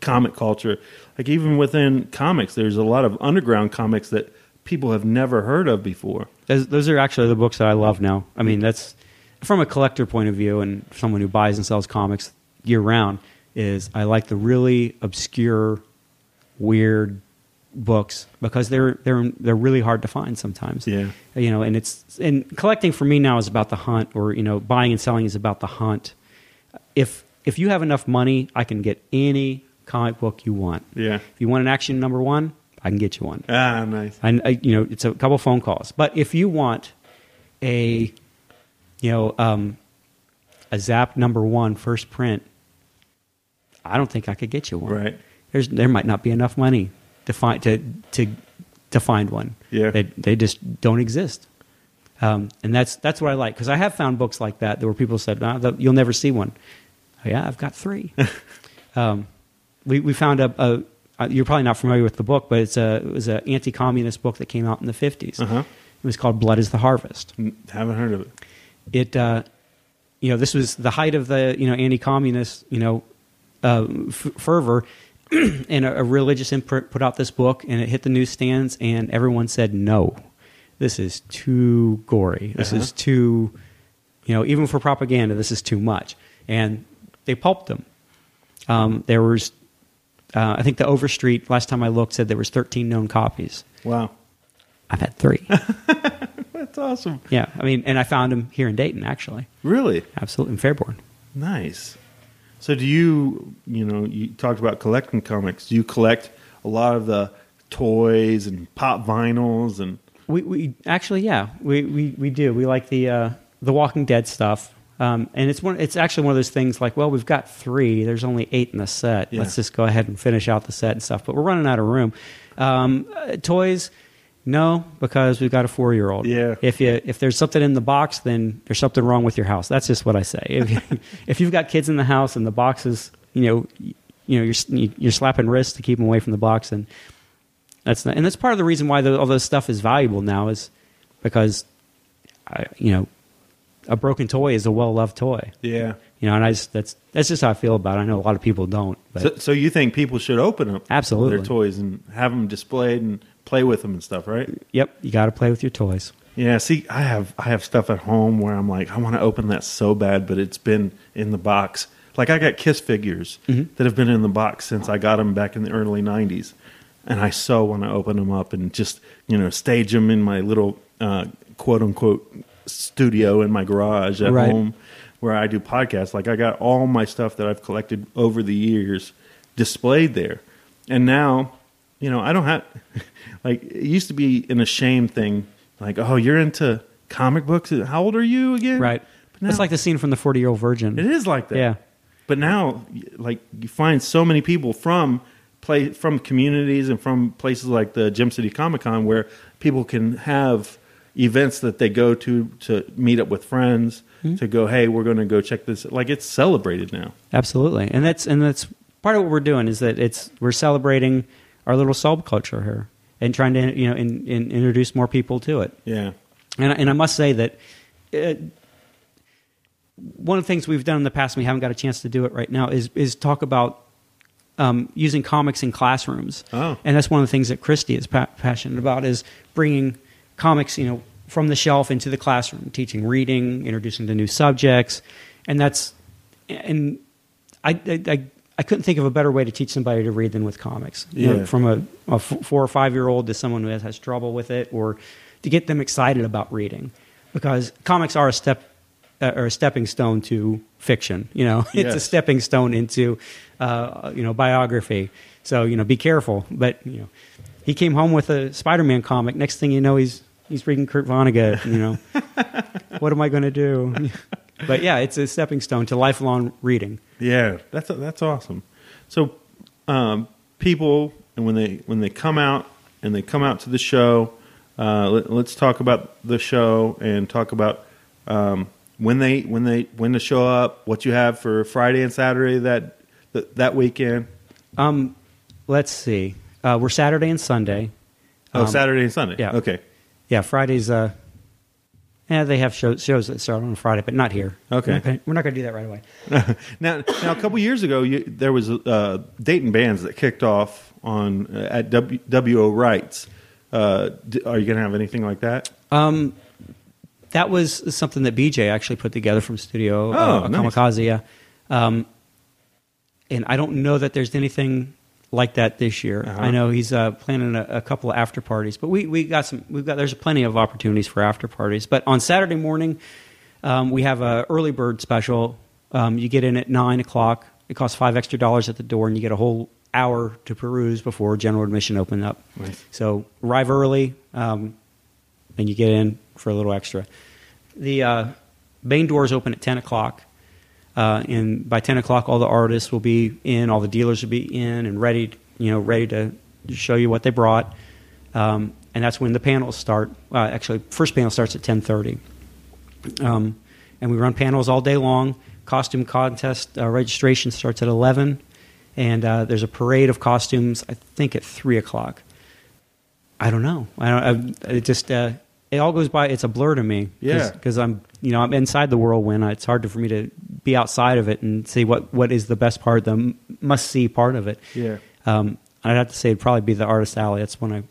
comic culture. Like even within comics, there's a lot of underground comics that people have never heard of before. Those, those are actually the books that I love now. I mean, that's from a collector point of view and someone who buys and sells comics year round. Is I like the really obscure, weird books because they're they're they're really hard to find sometimes. Yeah. you know, and it's and collecting for me now is about the hunt, or you know, buying and selling is about the hunt. If if you have enough money, I can get any comic book you want. Yeah. If you want an action number one, I can get you one. Ah, nice. And I you know it's a couple phone calls. But if you want a you know um, a Zap number one first print, I don't think I could get you one. Right. There's there might not be enough money to find to to to find one. Yeah. They they just don't exist. Um, and that's that's what I like because I have found books like that where people said nah, that- you'll never see one. Oh, yeah, I've got three. um, we we found a, a uh, you're probably not familiar with the book, but it's a it was an anti-communist book that came out in the 50s. Uh-huh. It was called Blood is the Harvest. N- Haven't heard of it. It uh, you know this was the height of the you know anti-communist you know uh, f- fervor, and a, a religious imprint put out this book, and it hit the newsstands, and everyone said no, this is too gory. This Uh-huh. is too you know even for propaganda, this is too much, and they pulped them. Um, there was, uh, I think the Overstreet last time I looked said there was 13 known copies. Wow, I've had three. that's awesome. yeah, I mean, and I found them here in Dayton actually. Really? Absolutely, in Fairborn. Nice. So, do you, you know, you talked about collecting comics. Do you collect a lot of the toys and pop vinyls and? We, we actually, yeah, we, we, we do. We like the uh, the Walking Dead stuff, um, and it's one. It's actually one of those things like, well, we've got three. There's only eight in the set. Yeah. Let's just go ahead and finish out the set and stuff. But we're running out of room. Um, uh, toys, no, because we've got a four year old. Yeah. If you if there's something in the box, then there's something wrong with your house. That's just what I say. If, you, if you've got kids in the house and the box is, you know, you know, you're you're slapping wrists to keep them away from the box, and that's not, and that's part of the reason why the, all this stuff is valuable now is because, I, you know, a broken toy is a well loved toy. Yeah. You know, and I just, that's that's just how I feel about it. I know a lot of people don't, but So, so you think people should open up Absolutely. their toys and have them displayed and play with them and stuff, right? yep, you got to play with your toys. Yeah. See, I have I have stuff at home where I'm like, I want to open that so bad, but it's been in the box. Like I got Kiss figures Mm-hmm. that have been in the box since I got them back in the early '90s, and I so want to open them up and just you know stage them in my little uh, quote unquote studio in my garage at Right. home where I do podcasts. Like I got all my stuff that I've collected over the years displayed there, and now you know I don't have like it used to be an ashamed thing. Like oh you're into comic books. How old are you again? Right. But now- It's like the scene from the Forty Year Old Virgin. it is like that. Yeah. But now, like you find so many people from play from communities and from places like the Gem City Comic Con where people can have events that they go to to meet up with friends Hmm. to go. Hey, we're going to go check this. Like it's celebrated now. Absolutely, and that's and that's part of what we're doing is that it's we're celebrating our little subculture here and trying to you know in, in, introduce more people to it. Yeah. And I- and I must say that uh, one of the things we've done in the past, and we haven't got a chance to do it right now, is is talk about um, using comics in classrooms. Oh. And that's one of the things that Christy is pa- passionate about is bringing comics, you know, from the shelf into the classroom, teaching reading, introducing to new subjects, and that's and I I, I, I couldn't think of a better way to teach somebody to read than with comics. You know, from a, a f- four or five year old to someone who has, has trouble with it, or to get them excited about reading, because comics are a step uh, or a stepping stone to fiction. You know, it's a stepping stone into uh, you know biography. So you know, be careful. But you know, he came home with a Spider-Man comic. Next thing you know, he's he's reading Kurt Vonnegut. You know, what am I going to do? but yeah, it's a stepping stone to lifelong reading. Yeah, that's that's awesome. So, um, people, and when they when they come out and they come out to the show, uh, let, us talk about the show and talk about um, when they when they when to show up, what you have for Friday and Saturday that that, that weekend. Um, let's see. Uh, we're Saturday and Sunday. Oh, Um, Saturday and Sunday. Yeah. Okay. Yeah, Fridays. Uh, yeah, they have shows, shows that start on Friday, but not here. Okay. We're not going to do that right away. now, now, a couple years ago, you, there was uh, Dayton bands that kicked off on uh, at w, WO Wright's. Uh, d- are you going to have anything like that? Um, that was something that BJ actually put together from Studio Oh, uh, nice. Kamikaze. Yeah. Um, and I don't know that there's anything like that this year. Uh-huh. I know he's uh, planning a, a couple of after parties, but we, we got some. We've got there's plenty of opportunities for after parties. But on Saturday morning, um, we have a early bird special. Um, you get in at nine o'clock. It costs five extra dollars at the door, and you get a whole hour to peruse before general admission open up. So arrive early, um, and you get in for a little extra. The uh, main doors open at ten o'clock, uh, and by ten o'clock, all the artists will be in, all the dealers will be in and ready, you know, ready to show you what they brought. Um, and that's when the panels start. Uh, actually, first panel starts at ten thirty, um, and we run panels all day long. Costume contest uh, registration starts at eleven, and uh, there's a parade of costumes. I think at three o'clock. I don't know. I don't. I, it just uh, it all goes by. It's a blur to me. Yeah. Because I'm you know I'm inside the whirlwind. It's hard for me to be outside of it and see what what is the best part, the must see part of it. Yeah. Um, I'd have to say it'd probably be the artist alley. That's when I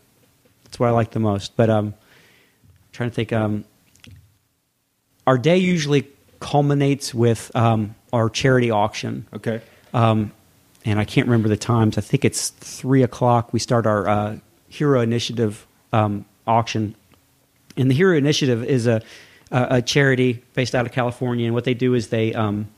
that's what I like the most. But um, trying to think. Um, our day usually culminates with um, our charity auction. Okay. Um, and I can't remember the times. I think it's three o'clock. We start our uh, Hero Initiative um, auction, and the Hero Initiative is a, a a charity based out of California. And what they do is they um,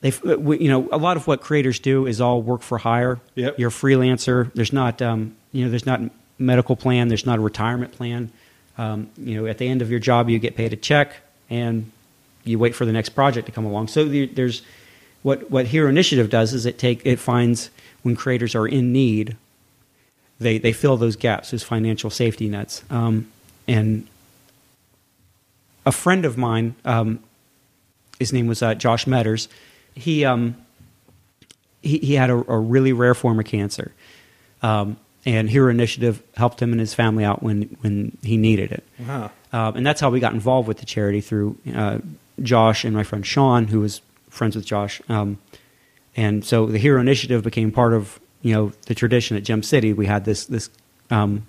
they you know a lot of what creators do is all work for hire. Yep. You're a freelancer. There's not um, you know there's not medical plan. There's not a retirement plan. Um, you know at the end of your job you get paid a check and you wait for the next project to come along. So the, there's what what Hero Initiative does is it take it finds when creators are in need, they they fill those gaps, those financial safety nets. Um, and a friend of mine, um, his name was uh, Josh Medors. He um, he, he had a, a really rare form of cancer, um, and Hero Initiative helped him and his family out when when he needed it. Wow. Um, and that's how we got involved with the charity through uh, Josh and my friend Sean, who was friends with Josh. Um, and so the Hero Initiative became part of you know the tradition at Gem City. We had this this um,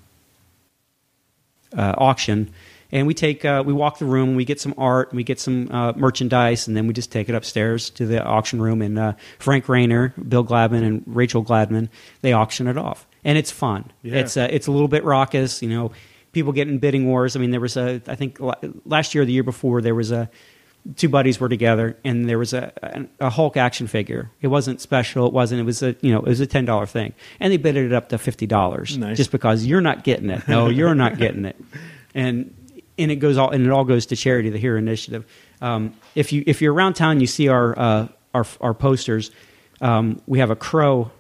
uh, auction, and we take uh, we walk the room, we get some art, we get some uh, merchandise, and then we just take it upstairs to the auction room. And uh, Frank Rayner, Bill Gladman, and Rachel Gladman they auction it off, and it's fun. Yeah. It's uh, it's a little bit raucous, you know. People get in bidding wars. I mean, there was a I think last year or the year before there was a two buddies were together and there was a, a, Hulk action figure. It wasn't special. It wasn't. It was a you know it was a ten dollar thing, and they bid it up to fifty dollars Nice. just because you're not getting it. No, you're not getting it, and and it goes all and it all goes to charity, the Hero Initiative. Um, if you if you're around town, you see our uh, our our posters. Um, we have a crow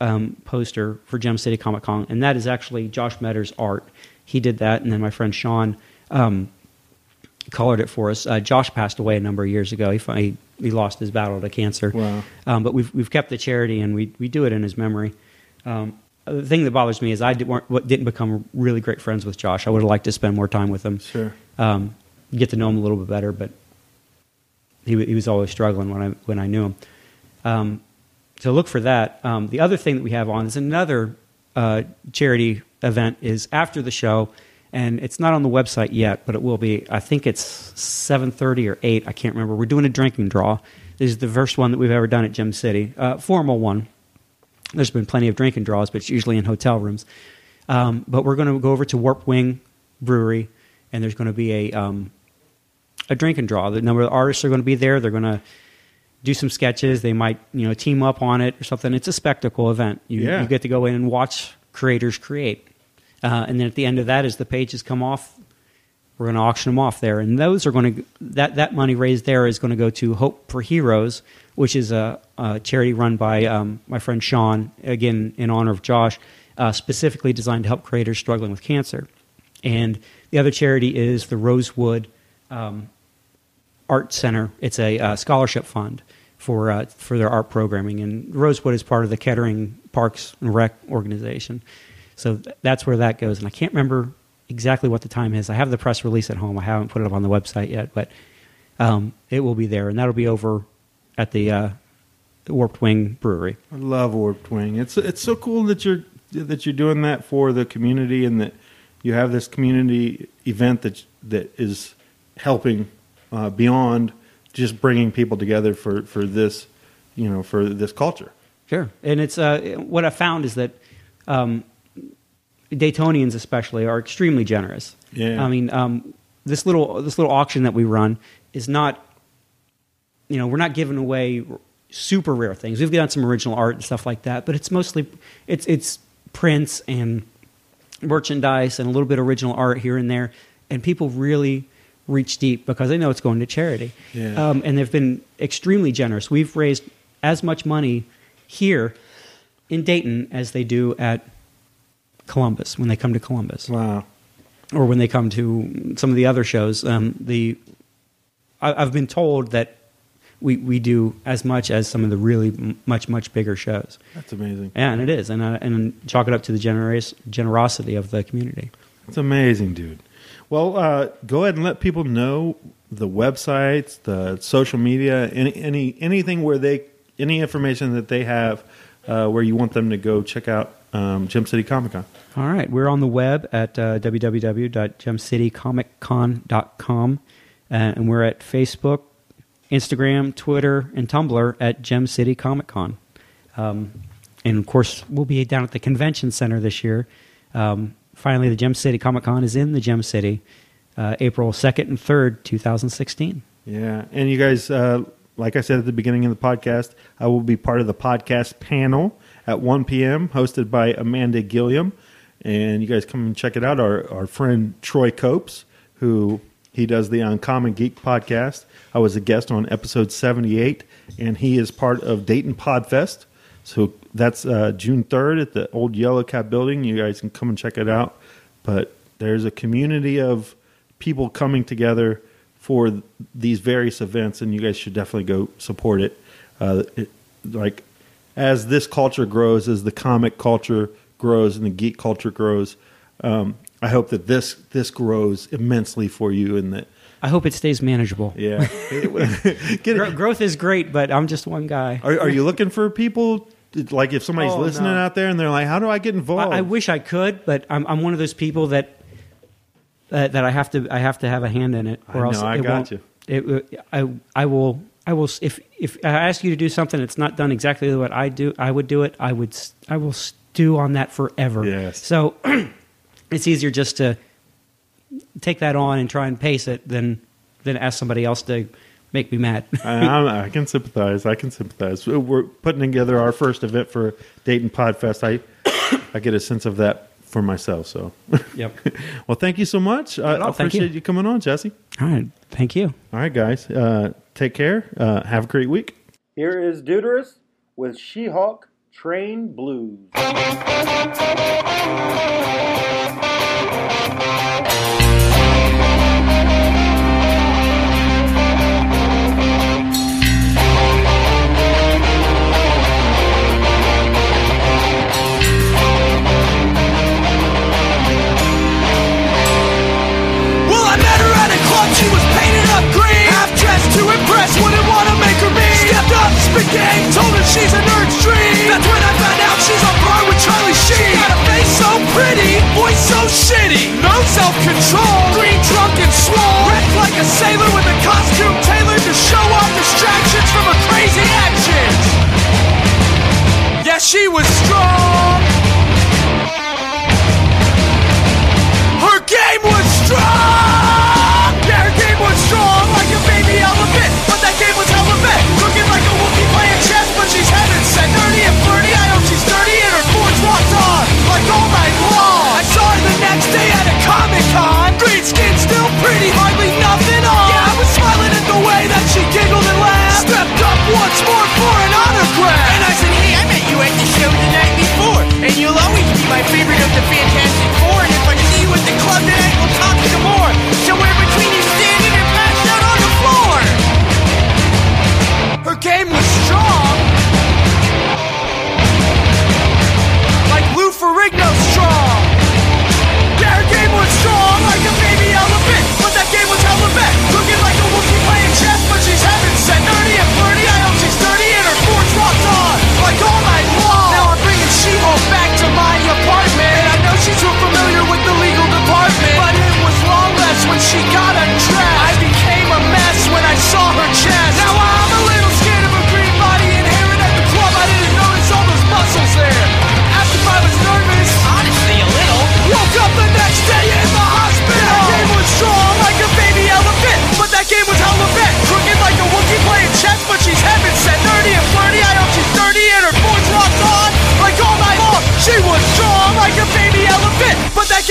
um, poster for Gem City Comic Con, and that is actually Josh Medors' art. He did that, and then my friend Sean um, colored it for us. Uh, Josh passed away a number of years ago. He finally, he lost his battle to cancer. Wow. Um, but we've we've kept the charity, and we we do it in his memory. Um, the thing that bothers me is I did, weren't, didn't become really great friends with Josh. I would have liked to spend more time with him. Sure. Um, get to know him a little bit better, but he he was always struggling when I when I knew him. Um, so look for that. Um, the other thing that we have on is another uh, charity event is after the show, and it's not on the website yet, but it will be. I think it's seven thirty or eight. I can't remember. We're doing a drinking draw. This is the first one that we've ever done at Gem City, uh, formal one. There's been plenty of drinking draws, but it's usually in hotel rooms. Um, but we're going to go over to Warped Wing Brewery, and there's going to be a um, a drink and draw. The number of artists are going to be there. They're going to do some sketches. They might you know team up on it or something. It's a spectacle event. You, Yeah. you get to go in and watch creators create. Uh, and then at the end of that, as the pages come off, we're going to auction them off there. And those are going to that that money raised there is going to go to Hope for Heroes, which is a, a charity run by um, my friend Sean. Again, in honor of Josh, uh, specifically designed to help creators struggling with cancer. And the other charity is the Rosewood um, Art Center. It's a uh, scholarship fund for uh, for their art programming, and Rosewood is part of the Kettering Parks and Rec organization. So th- that's where that goes, and I can't remember exactly what the time is. I have the press release at home. I haven't put it up on the website yet, but um, it will be there, and that'll be over at the uh, Warped Wing Brewery. I love Warped Wing. It's it's so cool that you're that you're doing that for the community and that you have this community event that that is helping uh, beyond just bringing people together for for this you know for this culture. Sure, and it's uh, what I found is that um, Daytonians, especially, are extremely generous. Yeah. I mean, um, this little this little auction that we run is not, you know, we're not giving away super rare things. We've got some original art and stuff like that, but it's mostly it's it's prints and merchandise and a little bit of original art here and there, and people really reach deep because they know it's going to charity. Yeah. Um, and they've been extremely generous. We've raised as much money here in Dayton as they do at Columbus when they come to Columbus. Wow. Or when they come to some of the other shows. Um, the I, I've been told that we, we do as much as some of the really m- much much bigger shows. That's amazing. Yeah, and it is, and uh, and chalk it up to the generous generosity of the community. It's amazing, dude. Well, uh, go ahead and let people know the websites, the social media, any any anything where they any information that they have uh, where you want them to go check out um, Gem City Comic Con. All right, we're on the web at uh, www.gemcitycomiccon.com, uh, and we're at Facebook, Instagram, Twitter, and Tumblr at Gem City Comic Con. Um, and of course, we'll be down at the convention center this year. Um, finally, the Gem City Comic Con is in the Gem City, uh, April second and third, two thousand sixteen. Yeah, and you guys, uh, like I said at the beginning of the podcast, I will be part of the podcast panel at 1 p.m. hosted by Amanda Gilliam, and you guys come and check it out. Our our friend Troy Copes, who he does the Uncommon Geek podcast. I was a guest on episode 78, and he is part of Dayton Podfest. So that's uh, June 3rd at the old Yellow Cab building. You guys can come and check it out. But there's a community of people coming together for these various events, and you guys should definitely go support it. Uh, it like as this culture grows, as the comic culture grows and the geek culture grows, um, I hope that this this grows immensely for you, and that I hope it stays manageable. yeah, Gro- growth is great, but I'm just one guy. Are, are you looking for people? Like if somebody's Oh, listening no. out there and they're like, "How do I get involved?" I, I wish I could, but I'm I'm one of those people that uh, that I have to I have to have a hand in it, I or else know, I it got won't- you. It, I I will I will if if I ask you to do something that's not done exactly what I do, I would do it. I would I will stew on that forever. Yes. So it's easier just to take that on and try and pace it than than ask somebody else to make me mad. I, I'm- can sympathize. I can sympathize. We're putting together our first event for Dayton Podfest. I I get a sense of that for myself. So, Yep. well, thank you so much. I, I thank you. appreciate you. coming on, Jesse. All right, thank you. All right, guys. Uh, take care. Uh, have a great week. Here is Duderus with She-Hulk Train Blues. Well, I met her at a club, she was painted up green. Half dressed to impress, just wouldn't wanna make her me. Stepped up, spit game, told her she's a nerd's dream That's when I found out she's on par with Charlie Sheen. Got a face so pretty, voice so shitty. No self-control, green drunk and swole. Wrecked like a sailor with a costume tailored To show off distractions from her crazy actions Yeah, she was strong. Her game was strong. Con. Green skin, still pretty, hardly nothing on. Yeah, I was smiling at the way that she giggled and laughed. Stepped up once more for an autograph. And I said, hey, I met you at the show the night before. And you'll always be my favorite of the Fantastic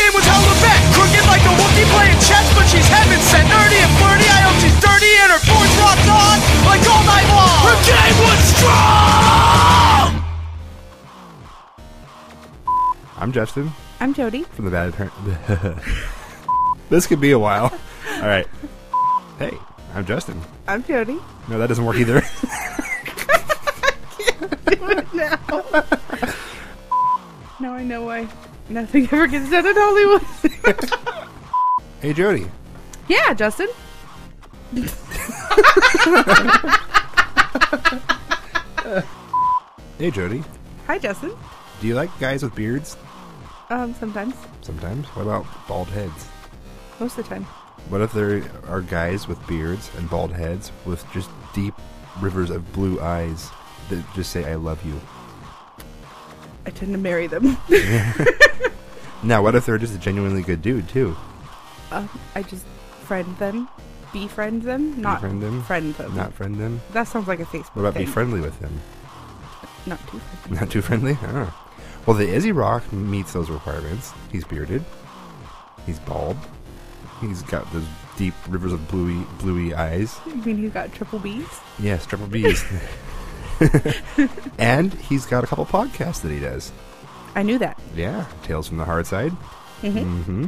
game was hella bad. Crooked like a Wookiee playing chess, but she's heaven sent. Nerdy and flirty, I hope she's dirty and her forge rocked on. Like all night long, her game was strong. I'm Justin I'm Jody. from the Bad Parent. this could be a while. All right. Hey, I'm Justin. I'm Jody. No, that doesn't work either. I can't do it now. now I know why nothing ever gets done in Hollywood. hey, Jody. yeah, Justin. Hey, Jody. Hi, Justin. Do you like guys with beards? Um, sometimes. Sometimes. What about bald heads? Most of the time. What if there are guys with beards and bald heads with just deep rivers of blue eyes that just say "I love you"? I tend to marry them. Now, what if they're just a genuinely good dude too? um, I just friend them, befriend them, not Befriend them? friend them. Not friend them. That sounds like a Facebook. What about thing. be friendly with them? Not too friendly. Not too friendly? Well, the Izzy Rock meets those requirements. He's bearded. He's bald. He's got those deep rivers of bluey, bluey eyes. You mean he's got triple B's? Yes, triple B's. and he's got a couple podcasts that he does. I knew that. Yeah, Tales from the Hard Side. Mhm. hmm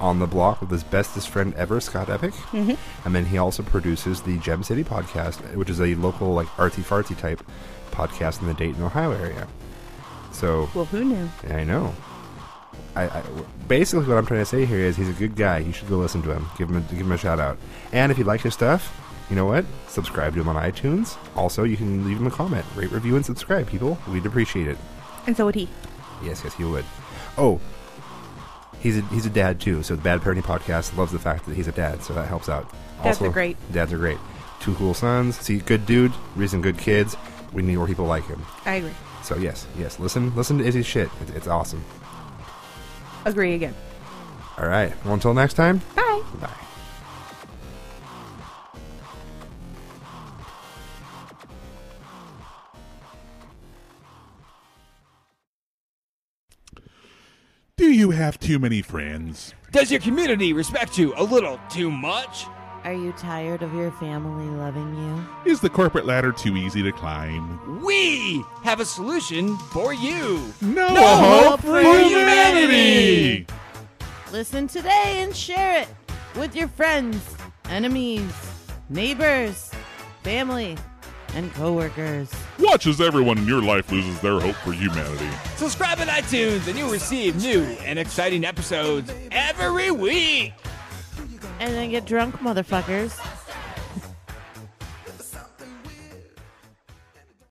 On the block with his bestest friend ever, Scott Epic. Mhm. And then he also produces the Gem City podcast, which is a local, like, artsy fartsy type podcast in the Dayton, Ohio area. So, Well, who knew? I know. I, I basically what I'm trying to say here is he's a good guy. You should go listen to him. Give him a, give him a shout out. And if you like his stuff, you know what? Subscribe to him on iTunes. Also, you can leave him a comment, rate, review, and subscribe. People, we'd appreciate it. And so would he. Yes, yes, he would. Oh, he's a, he's a dad too. So the Bad Parenting Podcast loves the fact that he's a dad, so that helps out. Dads are great. Dads are great. Two cool sons. See, good dude, raising good kids. We need more people like him. I agree. So yes, yes, listen, listen to Izzy's shit. It's, it's awesome. Agree again. All right. Well, until next time. Bye. Bye. Do you have too many friends? Does your community respect you a little too much? Are you tired of your family loving you? Is the corporate ladder too easy to climb? We have a solution for you. No, hope for humanity. Listen today and share it with your friends, enemies, neighbors, family, and coworkers. Watch as everyone in your life loses their hope for humanity. Subscribe on iTunes and you'll receive new and exciting episodes every week. And then get drunk, motherfuckers.